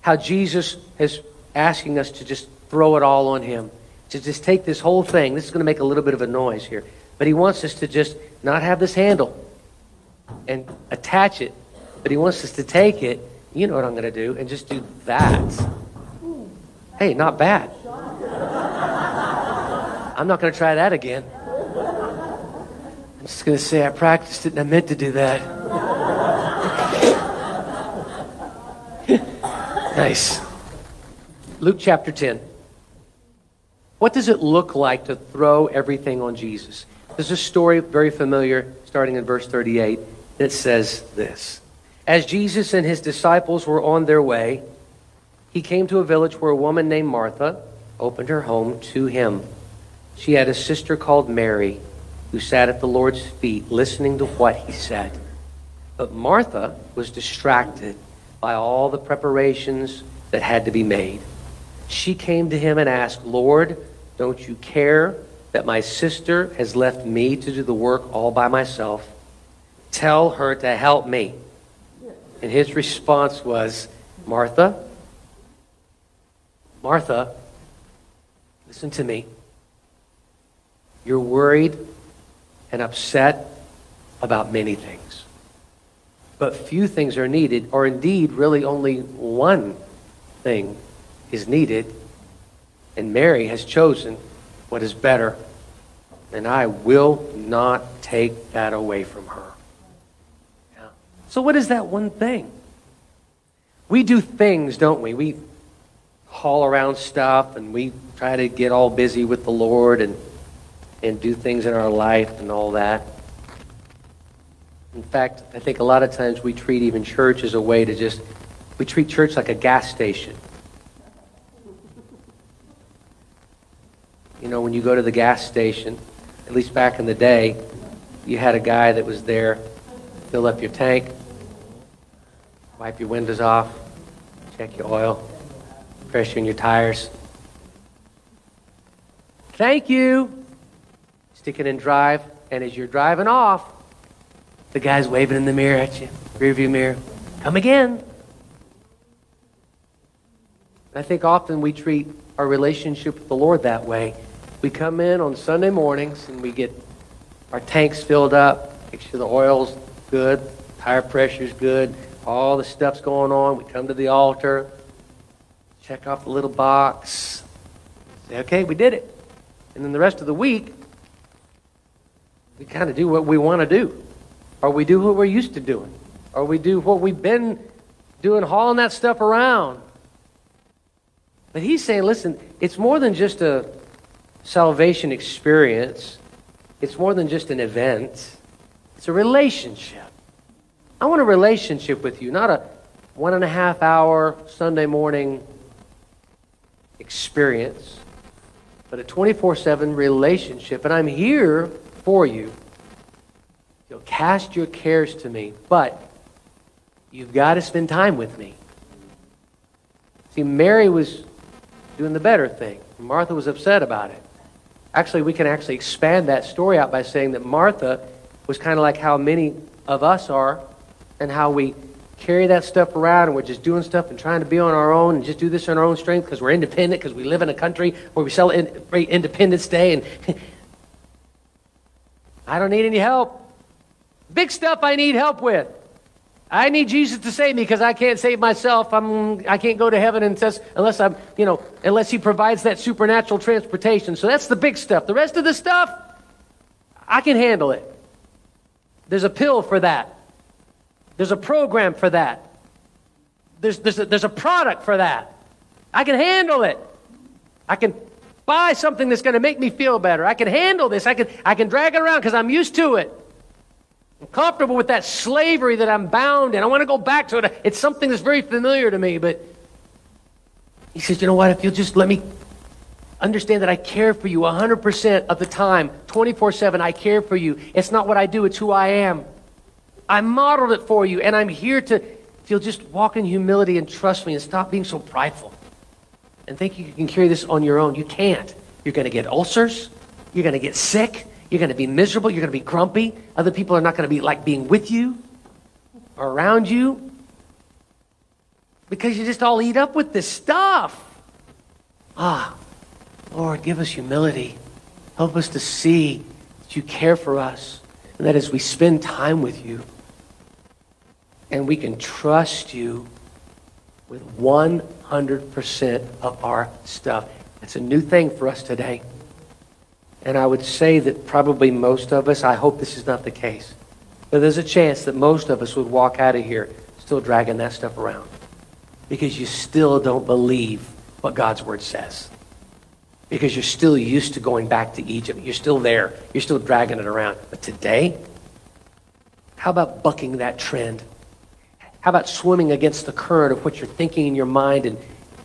How Jesus is asking us to just throw it all on him. To just take this whole thing. This is going to make a little bit of a noise here. But he wants us to just not have this handle and attach it. But he wants us to take it, you know what I'm going to do, and just do that. Hey, not bad. I'm not going to try that again. I'm just going to say I practiced it and I meant to do that. Nice. Luke chapter 10. What does it look like to throw everything on Jesus? There's a story very familiar starting in verse 38 that says this As Jesus and his disciples were on their way, he came to a village where a woman named Martha opened her home to him. She had a sister called Mary who sat at the Lord's feet listening to what he said. But Martha was distracted by all the preparations that had to be made. She came to him and asked, Lord, don't you care that my sister has left me to do the work all by myself? Tell her to help me. And his response was, Martha, Martha, listen to me. You're worried and upset about many things. But few things are needed, or indeed, really only one thing is needed. And Mary has chosen what is better. And I will not take that away from her. Yeah. So, what is that one thing? We do things, don't we? We haul around stuff and we try to get all busy with the Lord and, and do things in our life and all that. In fact, I think a lot of times we treat even church as a way to just, we treat church like a gas station. You know, when you go to the gas station, at least back in the day, you had a guy that was there, fill up your tank, wipe your windows off, check your oil, pressure in your tires. Thank you. Stick it in drive, and as you're driving off, the guy's waving in the mirror at you, rearview mirror. Come again. I think often we treat our relationship with the Lord that way. We come in on Sunday mornings and we get our tanks filled up, make sure the oil's good, tire pressure's good, all the stuff's going on. We come to the altar, check off the little box, say, okay, we did it. And then the rest of the week, we kind of do what we want to do. Or we do what we're used to doing. Or we do what we've been doing, hauling that stuff around. But he's saying, listen, it's more than just a salvation experience, it's more than just an event, it's a relationship. I want a relationship with you, not a one and a half hour Sunday morning experience, but a 24 7 relationship. And I'm here for you. Cast your cares to me, but you've got to spend time with me. See, Mary was doing the better thing. Martha was upset about it. Actually, we can actually expand that story out by saying that Martha was kind of like how many of us are and how we carry that stuff around and we're just doing stuff and trying to be on our own and just do this on our own strength because we're independent because we live in a country where we celebrate Independence Day and [laughs] I don't need any help. Big stuff I need help with. I need Jesus to save me because I can't save myself. I'm, I can't go to heaven unless, unless I'm, you know, unless He provides that supernatural transportation. So that's the big stuff. The rest of the stuff, I can handle it. There's a pill for that. There's a program for that. There's, there's, a, there's a product for that. I can handle it. I can buy something that's going to make me feel better. I can handle this. I can, I can drag it around because I'm used to it. I'm comfortable with that slavery that I'm bound in. I want to go back to it. It's something that's very familiar to me. But he says, you know what? If you'll just let me understand that I care for you 100% of the time, 24 7, I care for you. It's not what I do, it's who I am. I modeled it for you, and I'm here to, if you'll just walk in humility and trust me and stop being so prideful and think you can carry this on your own. You can't. You're going to get ulcers, you're going to get sick, you're going to be miserable. You're going to be grumpy. Other people are not going to be like being with you or around you because you just all eat up with this stuff. Ah, Lord, give us humility. Help us to see that you care for us and that as we spend time with you and we can trust you with 100% of our stuff. It's a new thing for us today. And I would say that probably most of us, I hope this is not the case, but there's a chance that most of us would walk out of here still dragging that stuff around because you still don't believe what God's word says. Because you're still used to going back to Egypt. You're still there. You're still dragging it around. But today, how about bucking that trend? How about swimming against the current of what you're thinking in your mind and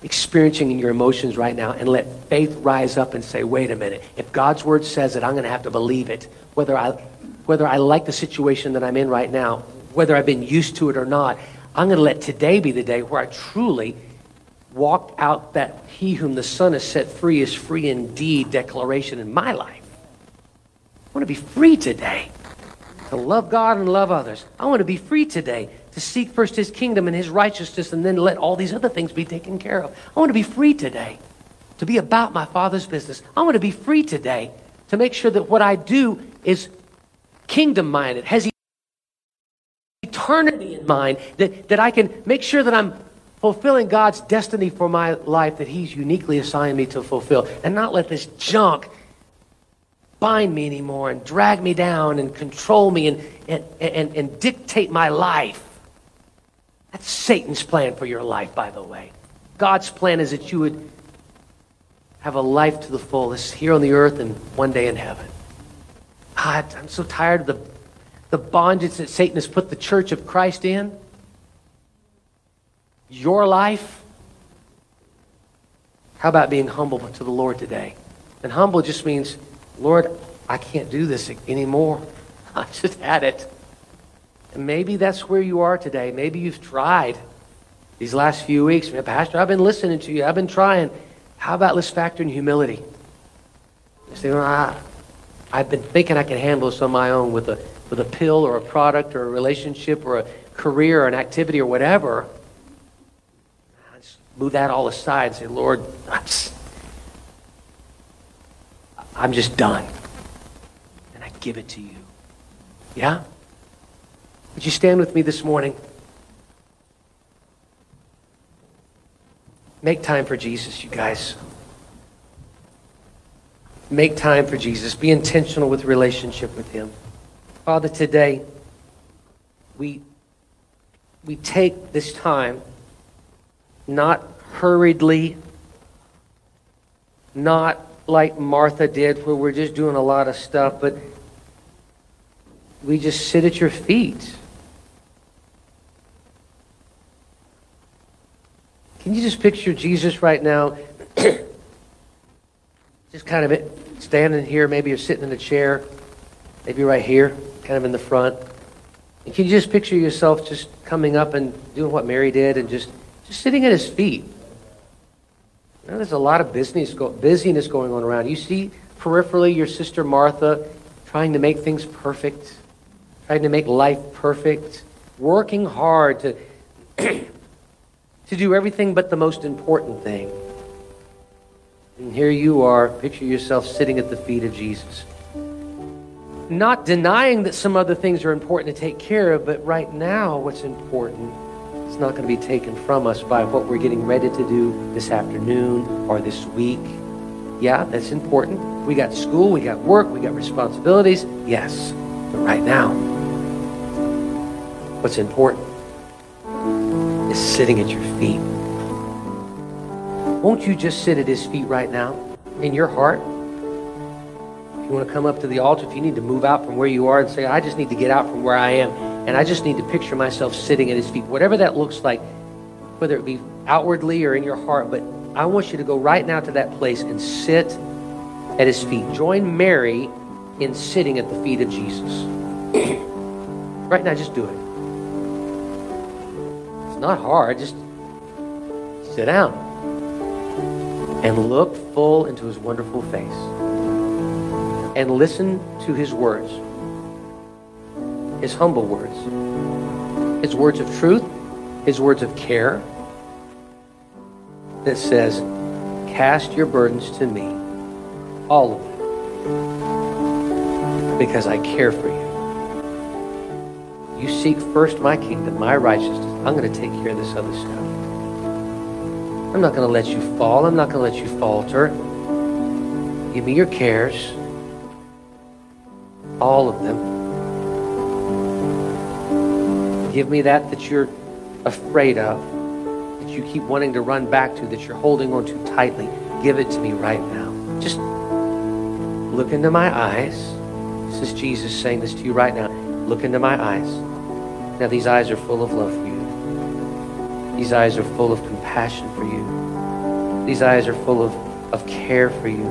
experiencing in your emotions right now and let faith rise up and say, wait a minute, if God's word says it, I'm going to have to believe it, whether I, whether I like the situation that I'm in right now, whether I've been used to it or not. I'm going to let today be the day where I truly walk out that he whom the Son has set free is free indeed declaration in my life. I want to be free today to love God and love others. I want to be free today to seek first his kingdom and his righteousness and then let all these other things be taken care of. I want to be free today to be about my Father's business. I want to be free today to make sure that what I do is kingdom minded, has eternity in mind, that, that I can make sure that I'm fulfilling God's destiny for my life that He's uniquely assigned me to fulfill, and not let this junk bind me anymore and drag me down and control me and, and, and, and dictate my life. That's Satan's plan for your life, by the way. God's plan is that you would have a life to the fullest here on the earth and one day in heaven. Ah, God, I'm so tired of the, the bondage that Satan has put the church of Christ in your life? How about being humble to the Lord today? And humble just means, Lord, I can't do this anymore. [laughs] I just had it. And maybe that's where you are today. Maybe you've tried these last few weeks. Pastor, I've been listening to you. I've been trying. How about let's factor in humility? You say, well, I, I've been thinking I can handle this on my own with a, with a pill or a product or a relationship or a career or an activity or whatever move that all aside and say, Lord, I'm just, I'm just done. And I give it to you. Yeah? Would you stand with me this morning? Make time for Jesus, you guys. Make time for Jesus. Be intentional with relationship with him. Father, today we we take this time not hurriedly, not like Martha did, where we're just doing a lot of stuff, but we just sit at your feet. Can you just picture Jesus right now? [coughs] just kind of standing here, maybe you're sitting in a chair, maybe right here, kind of in the front. And can you just picture yourself just coming up and doing what Mary did and just just sitting at his feet. Know, there's a lot of business go, busyness going on around. You see peripherally your sister Martha trying to make things perfect, trying to make life perfect, working hard to, to do everything but the most important thing. And here you are, picture yourself sitting at the feet of Jesus. Not denying that some other things are important to take care of, but right now, what's important it's not going to be taken from us by what we're getting ready to do this afternoon or this week. Yeah, that's important. We got school, we got work, we got responsibilities. Yes. But right now, what's important is sitting at your feet. Won't you just sit at his feet right now in your heart? If you want to come up to the altar, if you need to move out from where you are and say, I just need to get out from where I am and I just need to picture myself sitting at his feet, whatever that looks like, whether it be outwardly or in your heart. But I want you to go right now to that place and sit at his feet. Join Mary in sitting at the feet of Jesus. [clears throat] right now, just do it. Not hard. Just sit down and look full into his wonderful face and listen to his words his humble words, his words of truth, his words of care that says, Cast your burdens to me, all of them, because I care for you. You seek first my kingdom, my righteousness. I'm going to take care of this other stuff. I'm not going to let you fall. I'm not going to let you falter. Give me your cares, all of them. Give me that that you're afraid of, that you keep wanting to run back to, that you're holding on too tightly. Give it to me right now. Just look into my eyes. This is Jesus saying this to you right now. Look into my eyes. Now, these eyes are full of love for you. These eyes are full of compassion for you. These eyes are full of, of care for you.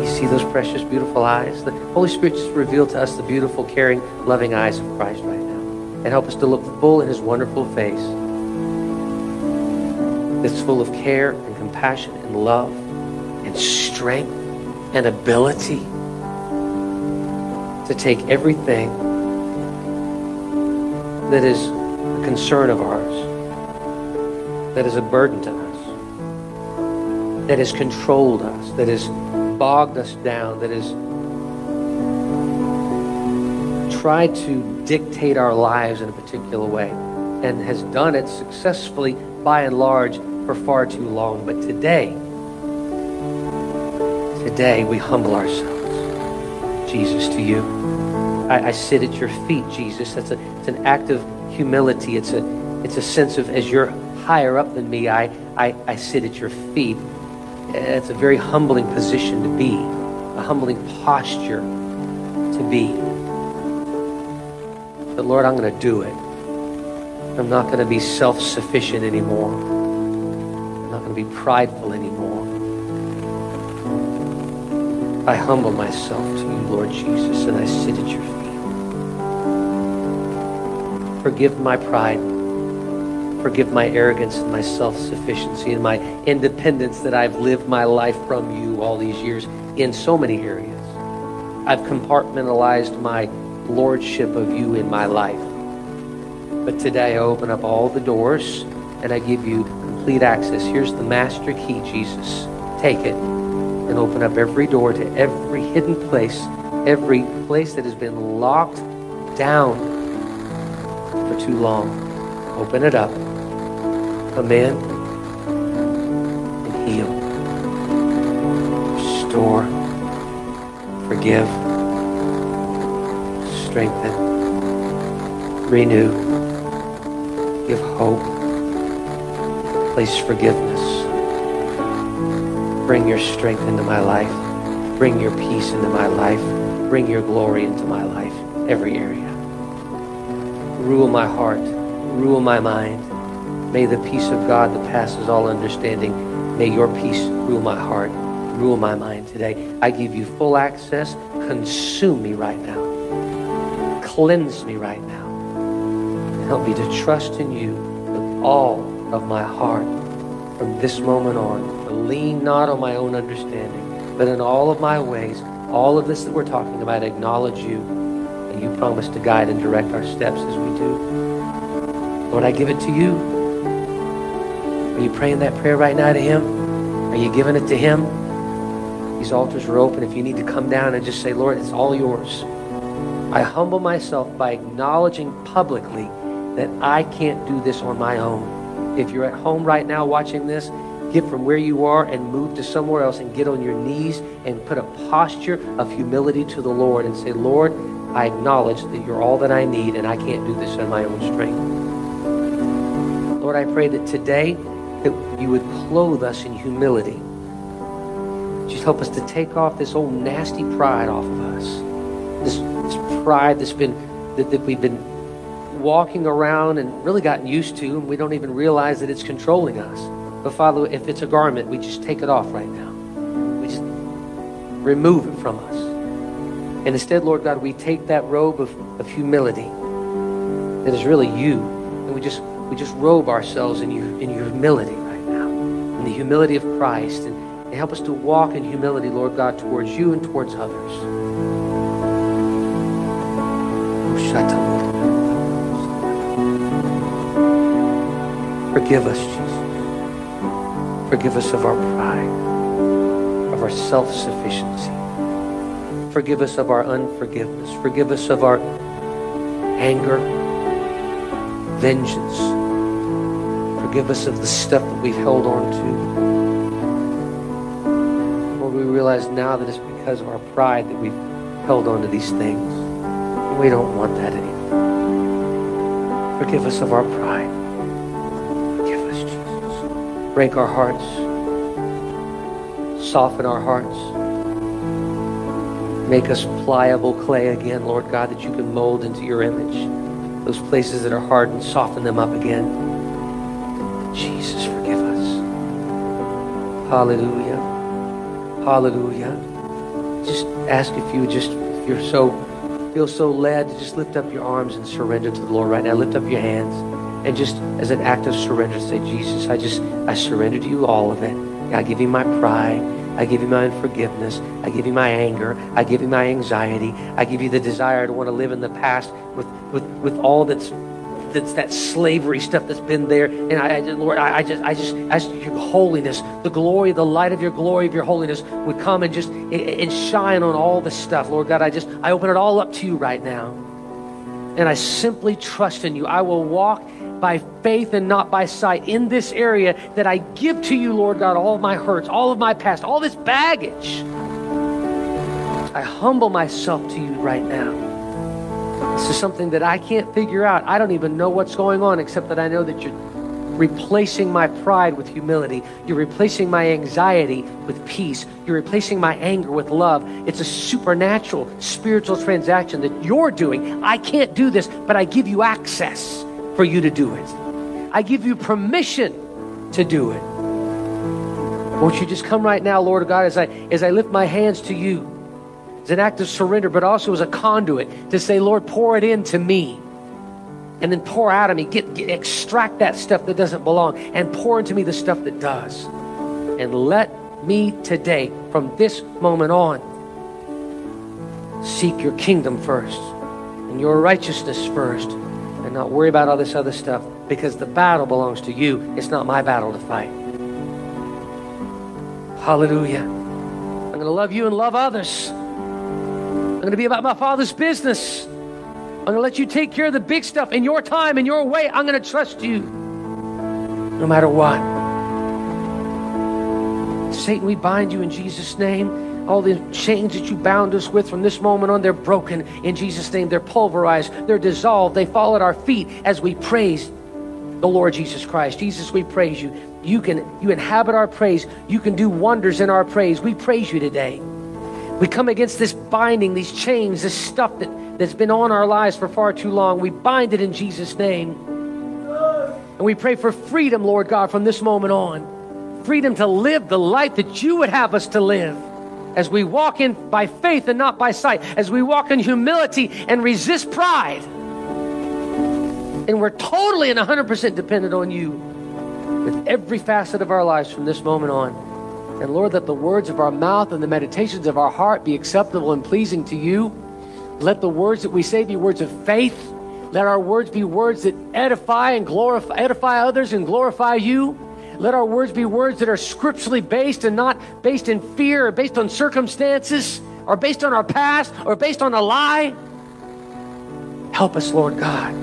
You see those precious, beautiful eyes? The Holy Spirit just revealed to us the beautiful, caring, loving eyes of Christ right now. And help us to look full in his wonderful face that's full of care and compassion and love and strength and ability to take everything that is a concern of ours, that is a burden to us, that has controlled us, that has bogged us down, that has tried to dictate our lives in a particular way and has done it successfully by and large for far too long. But today, today we humble ourselves, Jesus, to you. I, I sit at your feet, Jesus. That's a, it's an act of humility. It's a, it's a sense of as you're higher up than me, I, I, I sit at your feet. It's a very humbling position to be, a humbling posture to be. But Lord, I'm going to do it. I'm not going to be self sufficient anymore I'm not going to be prideful anymore. I humble myself to you, Lord Jesus, and I sit at your feet. Forgive my pride. Forgive my arrogance and my self sufficiency and my independence that I've lived my life from you all these years in so many areas. I've compartmentalized my lordship of you in my life. But today I open up all the doors and I give you complete access. Here's the master key, Jesus. Take it and open up every door to every hidden place, every place that has been locked down for too long. Open it up. Come in and heal. Restore. Forgive. Strengthen. Renew. Give hope Place forgiveness. Bring your strength into my life. Bring your peace into my life. Bring your glory into my life, every area. Rule my heart. Rule my mind. May the peace of God that passes all understanding, may your peace rule my heart, rule my mind today. I give you full access. Consume me right now. Cleanse me right now. Help me to trust in you with all of my heart from this moment on. Lean not on my own understanding, but in all of my ways, all of this that we're talking about, acknowledge you. And you promise to guide and direct our steps as we do. Lord, I give it to you. Are you praying that prayer right now to Him? Are you giving it to Him? These altars are open. If you need to come down and just say, Lord, it's all yours. I humble myself by acknowledging publicly that I can't do this on my own. If you're at home right now watching this, get from where you are and move to somewhere else and get on your knees and put a posture of humility to the Lord and say, Lord, I acknowledge that you're all that I need and I can't do this in my own strength. Lord, I pray that today that you would clothe us in humility. Just help us to take off this old nasty pride off of us. This, this pride that's been that, that we've been walking around and really gotten used to, and we don't even realize that it's controlling us. But Father, if it's a garment, we just take it off right now. We just remove it from us. And instead, Lord God, we take that robe of, of humility that is really you, and we just we just robe ourselves in you in your humility right now, in the humility of Christ, and, and help us to walk in humility, Lord God, towards you and towards others. Oh, Forgive us, Jesus. Forgive us of our pride, of our self sufficiency. Forgive us of our unforgiveness. Forgive us of our anger, vengeance. Forgive us of the stuff that we've held on to. Lord, we realize now that it's because of our pride that we've held on to these things. We don't want that anymore. Forgive us of our pride break our hearts, soften our hearts, make us pliable clay again, Lord God, that you can mold into your image. Those places that are hardened, soften them up again. Jesus, forgive us. Hallelujah. Hallelujah. just ask if you just, if you're so, feel so led to just lift up your arms and surrender to the Lord right now. Lift up your hands and just as an act of surrender, say, Jesus, I just, I surrender to you all of it. I give you my pride. I give you my unforgiveness. I give you my anger. I give you my anxiety. I give you the desire to want to live in the past with, with, with all that's that's that slavery stuff that's been there. And I, I Lord, I, I, just, I just ask your holiness, the glory, the light of your glory of your holiness would come and just and shine on all this stuff. Lord God, I just, I open it all up to you right now. And I simply trust in you. I will walk by faith and not by sight in this area that I give to you, Lord God, all of my hurts, all of my past, all this baggage. I humble myself to you right now. This is something that I can't figure out. I don't even know what's going on, except that I know that you're replacing my pride with humility. You're replacing my anxiety with peace. You're replacing my anger with love. It's a supernatural, spiritual transaction that you're doing. I can't do this, but I give you access for you to do it. I give you permission to do it. Won't you just come right now, Lord God, as I as I lift my hands to you? It's an act of surrender, but also as a conduit to say, Lord, pour it into me. And then pour out of me, get, get extract that stuff that doesn't belong and pour into me the stuff that does. And let me today, from this moment on, seek your kingdom first and your righteousness first and not worry about all this other stuff because the battle belongs to you. It's not my battle to fight. Hallelujah. I'm going to love you and love others. I'm going to be about my Father's business. I'm going to let you take care of the big stuff in your time, in your way. I'm going to trust you no matter what. Satan, we bind you in Jesus' name. All the chains that you bound us with from this moment on, they're broken in Jesus' name. They're pulverized, they're dissolved, they fall at our feet as we praise the Lord Jesus Christ. Jesus, we praise you. You can you inhabit our praise. You can do wonders in our praise. We praise you today. We come against this binding, these chains, this stuff that, that's been on our lives for far too long. We bind it in Jesus' name. And we pray for freedom, Lord God, from this moment on. Freedom to live the life that you would have us to live. As we walk in by faith and not by sight. As we walk in humility and resist pride. And we're totally and 100% dependent on you with every facet of our lives from this moment on. And Lord, that the words of our mouth and the meditations of our heart be acceptable and pleasing to you. Let the words that we say be words of faith. Let our words be words that edify and glorify, edify others and glorify you. Let our words be words that are scripturally based and not based in fear or based on circumstances or based on our past or based on a lie. Help us, Lord God.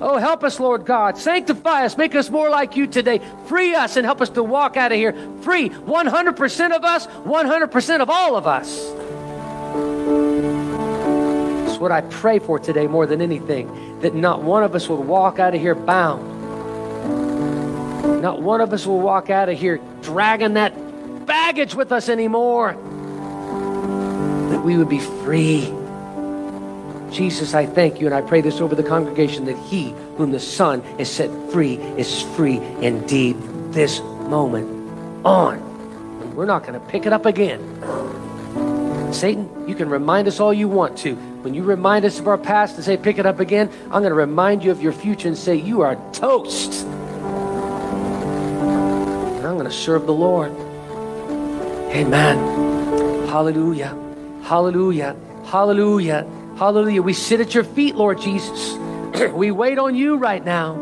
Oh, help us, Lord God. Sanctify us. Make us more like you today. Free us and help us to walk out of here free. 100% of us, 100% of all of us. That's what I pray for today more than anything. That not one of us will walk out of here bound. Not one of us will walk out of here dragging that baggage with us anymore. That we would be free Jesus, I thank you and I pray this over the congregation that he whom the Son is set free is free indeed this moment on. And we're not going to pick it up again. Satan, you can remind us all you want to. When you remind us of our past and say, pick it up again, I'm going to remind you of your future and say, you are toast. And I'm going to serve the Lord. Amen. Hallelujah. Hallelujah. Hallelujah. Hallelujah. We sit at your feet, Lord Jesus. [clears throat] we wait on you right now.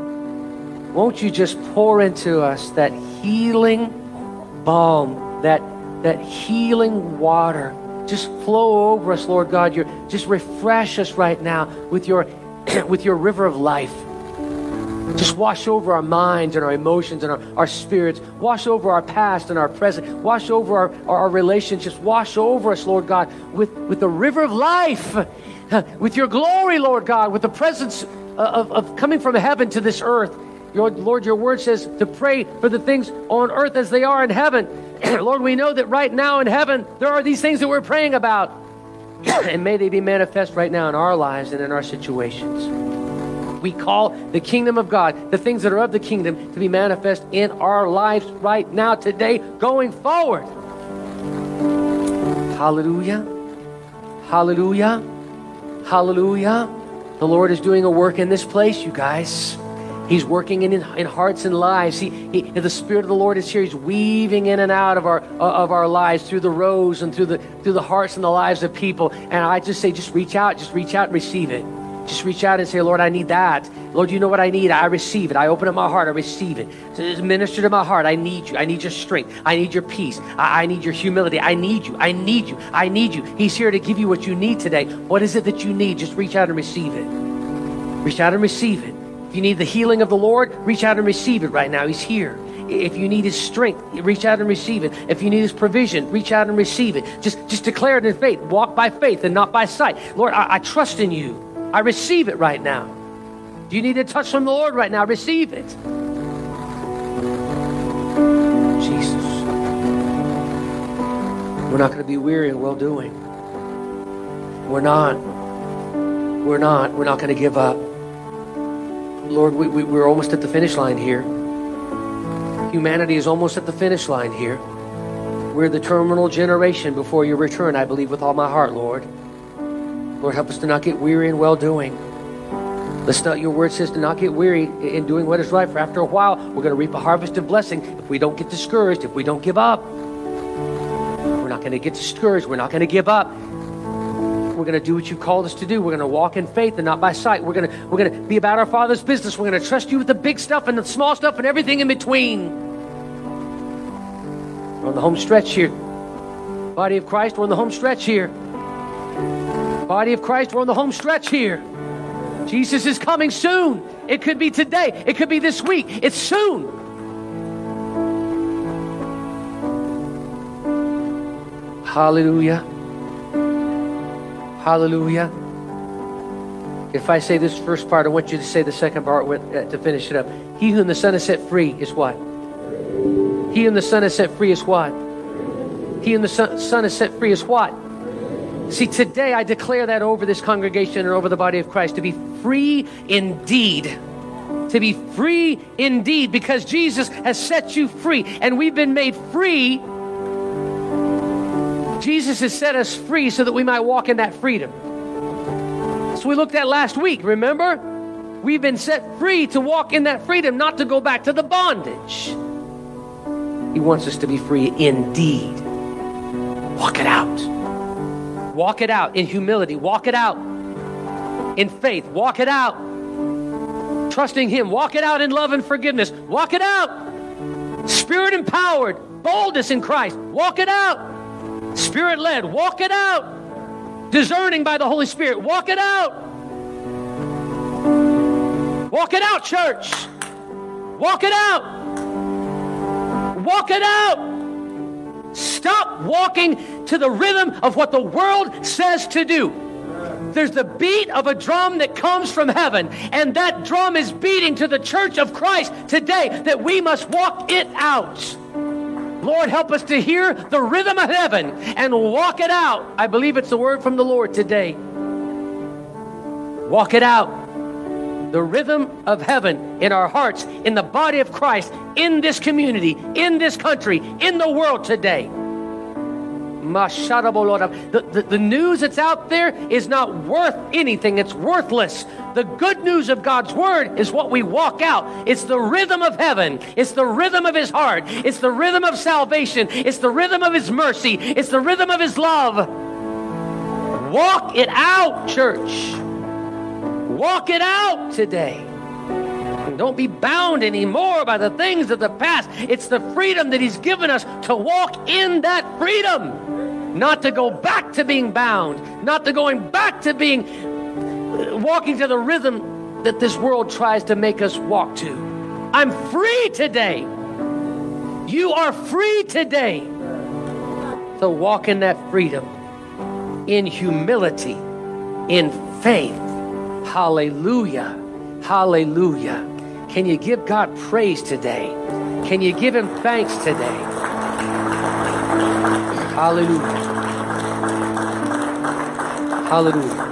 Won't you just pour into us that healing balm, that, that healing water? Just flow over us, Lord God. You're, just refresh us right now with your, [clears throat] with your river of life. Just wash over our minds and our emotions and our, our spirits. Wash over our past and our present. Wash over our, our, our relationships. Wash over us, Lord God, with, with the river of life [laughs] with your glory, Lord God, with the presence uh, of, of coming from heaven to this earth. Your, Lord, your word says to pray for the things on earth as they are in heaven. [clears throat] Lord, we know that right now in heaven, there are these things that we're praying about. [clears throat] and may they be manifest right now in our lives and in our situations. We call the kingdom of God, the things that are of the kingdom, to be manifest in our lives right now, today, going forward. Hallelujah. Hallelujah. Hallelujah. The Lord is doing a work in this place, you guys. He's working in, in hearts and lives. He, he, the Spirit of the Lord is here. He's weaving in and out of our, uh, of our lives through the rows and through the, through the hearts and the lives of people. And I just say, just reach out, just reach out and receive it. Just reach out and say, Lord, I need that. Lord, you know what I need. I receive it. I open up my heart. I receive it. So minister to my heart. I need you. I need your strength. I need your peace. I, I need your humility. I need you. I need you. I need you. He's here to give you what you need today. What is it that you need? Just reach out and receive it. Reach out and receive it. If you need the healing of the Lord, reach out and receive it right now. He's here. If you need his strength, reach out and receive it. If you need his provision, reach out and receive it. Just, just declare it in faith. Walk by faith and not by sight. Lord, I, I trust in you. I receive it right now. Do you need a touch from the Lord right now? Receive it. Jesus. We're not going to be weary in well doing. We're not. We're not. We're not going to give up. Lord, we, we, we're almost at the finish line here. Humanity is almost at the finish line here. We're the terminal generation before your return, I believe with all my heart, Lord. Lord, help us to not get weary in well doing. Let's not, your word says to not get weary in doing what is right, for after a while, we're going to reap a harvest of blessing if we don't get discouraged, if we don't give up. We're not going to get discouraged. We're not going to give up. We're going to do what you called us to do. We're going to walk in faith and not by sight. We're going to, we're going to be about our Father's business. We're going to trust you with the big stuff and the small stuff and everything in between. We're on the home stretch here. Body of Christ, we're on the home stretch here. Body of Christ, we're on the home stretch here. Jesus is coming soon. It could be today. It could be this week. It's soon. Hallelujah. Hallelujah. If I say this first part, I want you to say the second part with, uh, to finish it up. He whom the Son has set free is what? He whom the Son has set free is what? He whom the Son, son has set free is what? See, today I declare that over this congregation and over the body of Christ to be free indeed. To be free indeed because Jesus has set you free and we've been made free Jesus has set us free so that we might walk in that freedom. So we looked at last week, remember? We've been set free to walk in that freedom, not to go back to the bondage. He wants us to be free indeed. Walk it out. Walk it out in humility. Walk it out in faith. Walk it out. Trusting Him. Walk it out in love and forgiveness. Walk it out. Spirit empowered. Boldness in Christ. Walk it out. Spirit led. Walk it out. Discerning by the Holy Spirit. Walk it out. Walk it out, church. Walk it out. Walk it out. Stop walking to the rhythm of what the world says to do. There's the beat of a drum that comes from heaven, and that drum is beating to the church of Christ today that we must walk it out. Lord, help us to hear the rhythm of heaven and walk it out. I believe it's the word from the Lord today. Walk it out. The rhythm of heaven in our hearts, in the body of Christ, in this community, in this country, in the world today. The, the, the, news that's out there is not worth anything. It's worthless. The good news of God's word is what we walk out. It's the rhythm of heaven. It's the rhythm of his heart. It's the rhythm of salvation. It's the rhythm of his mercy. It's the rhythm of his love. Walk it out, church. Walk it out today. And don't be bound anymore by the things of the past. It's the freedom that he's given us to walk in that freedom not to go back to being bound, not to going back to being walking to the rhythm that this world tries to make us walk to. I'm free today. You are free today to walk in that freedom, in humility, in faith. Hallelujah. Hallelujah. Can you give God praise today? Can you give Him thanks today? Hallelujah. Hallelujah.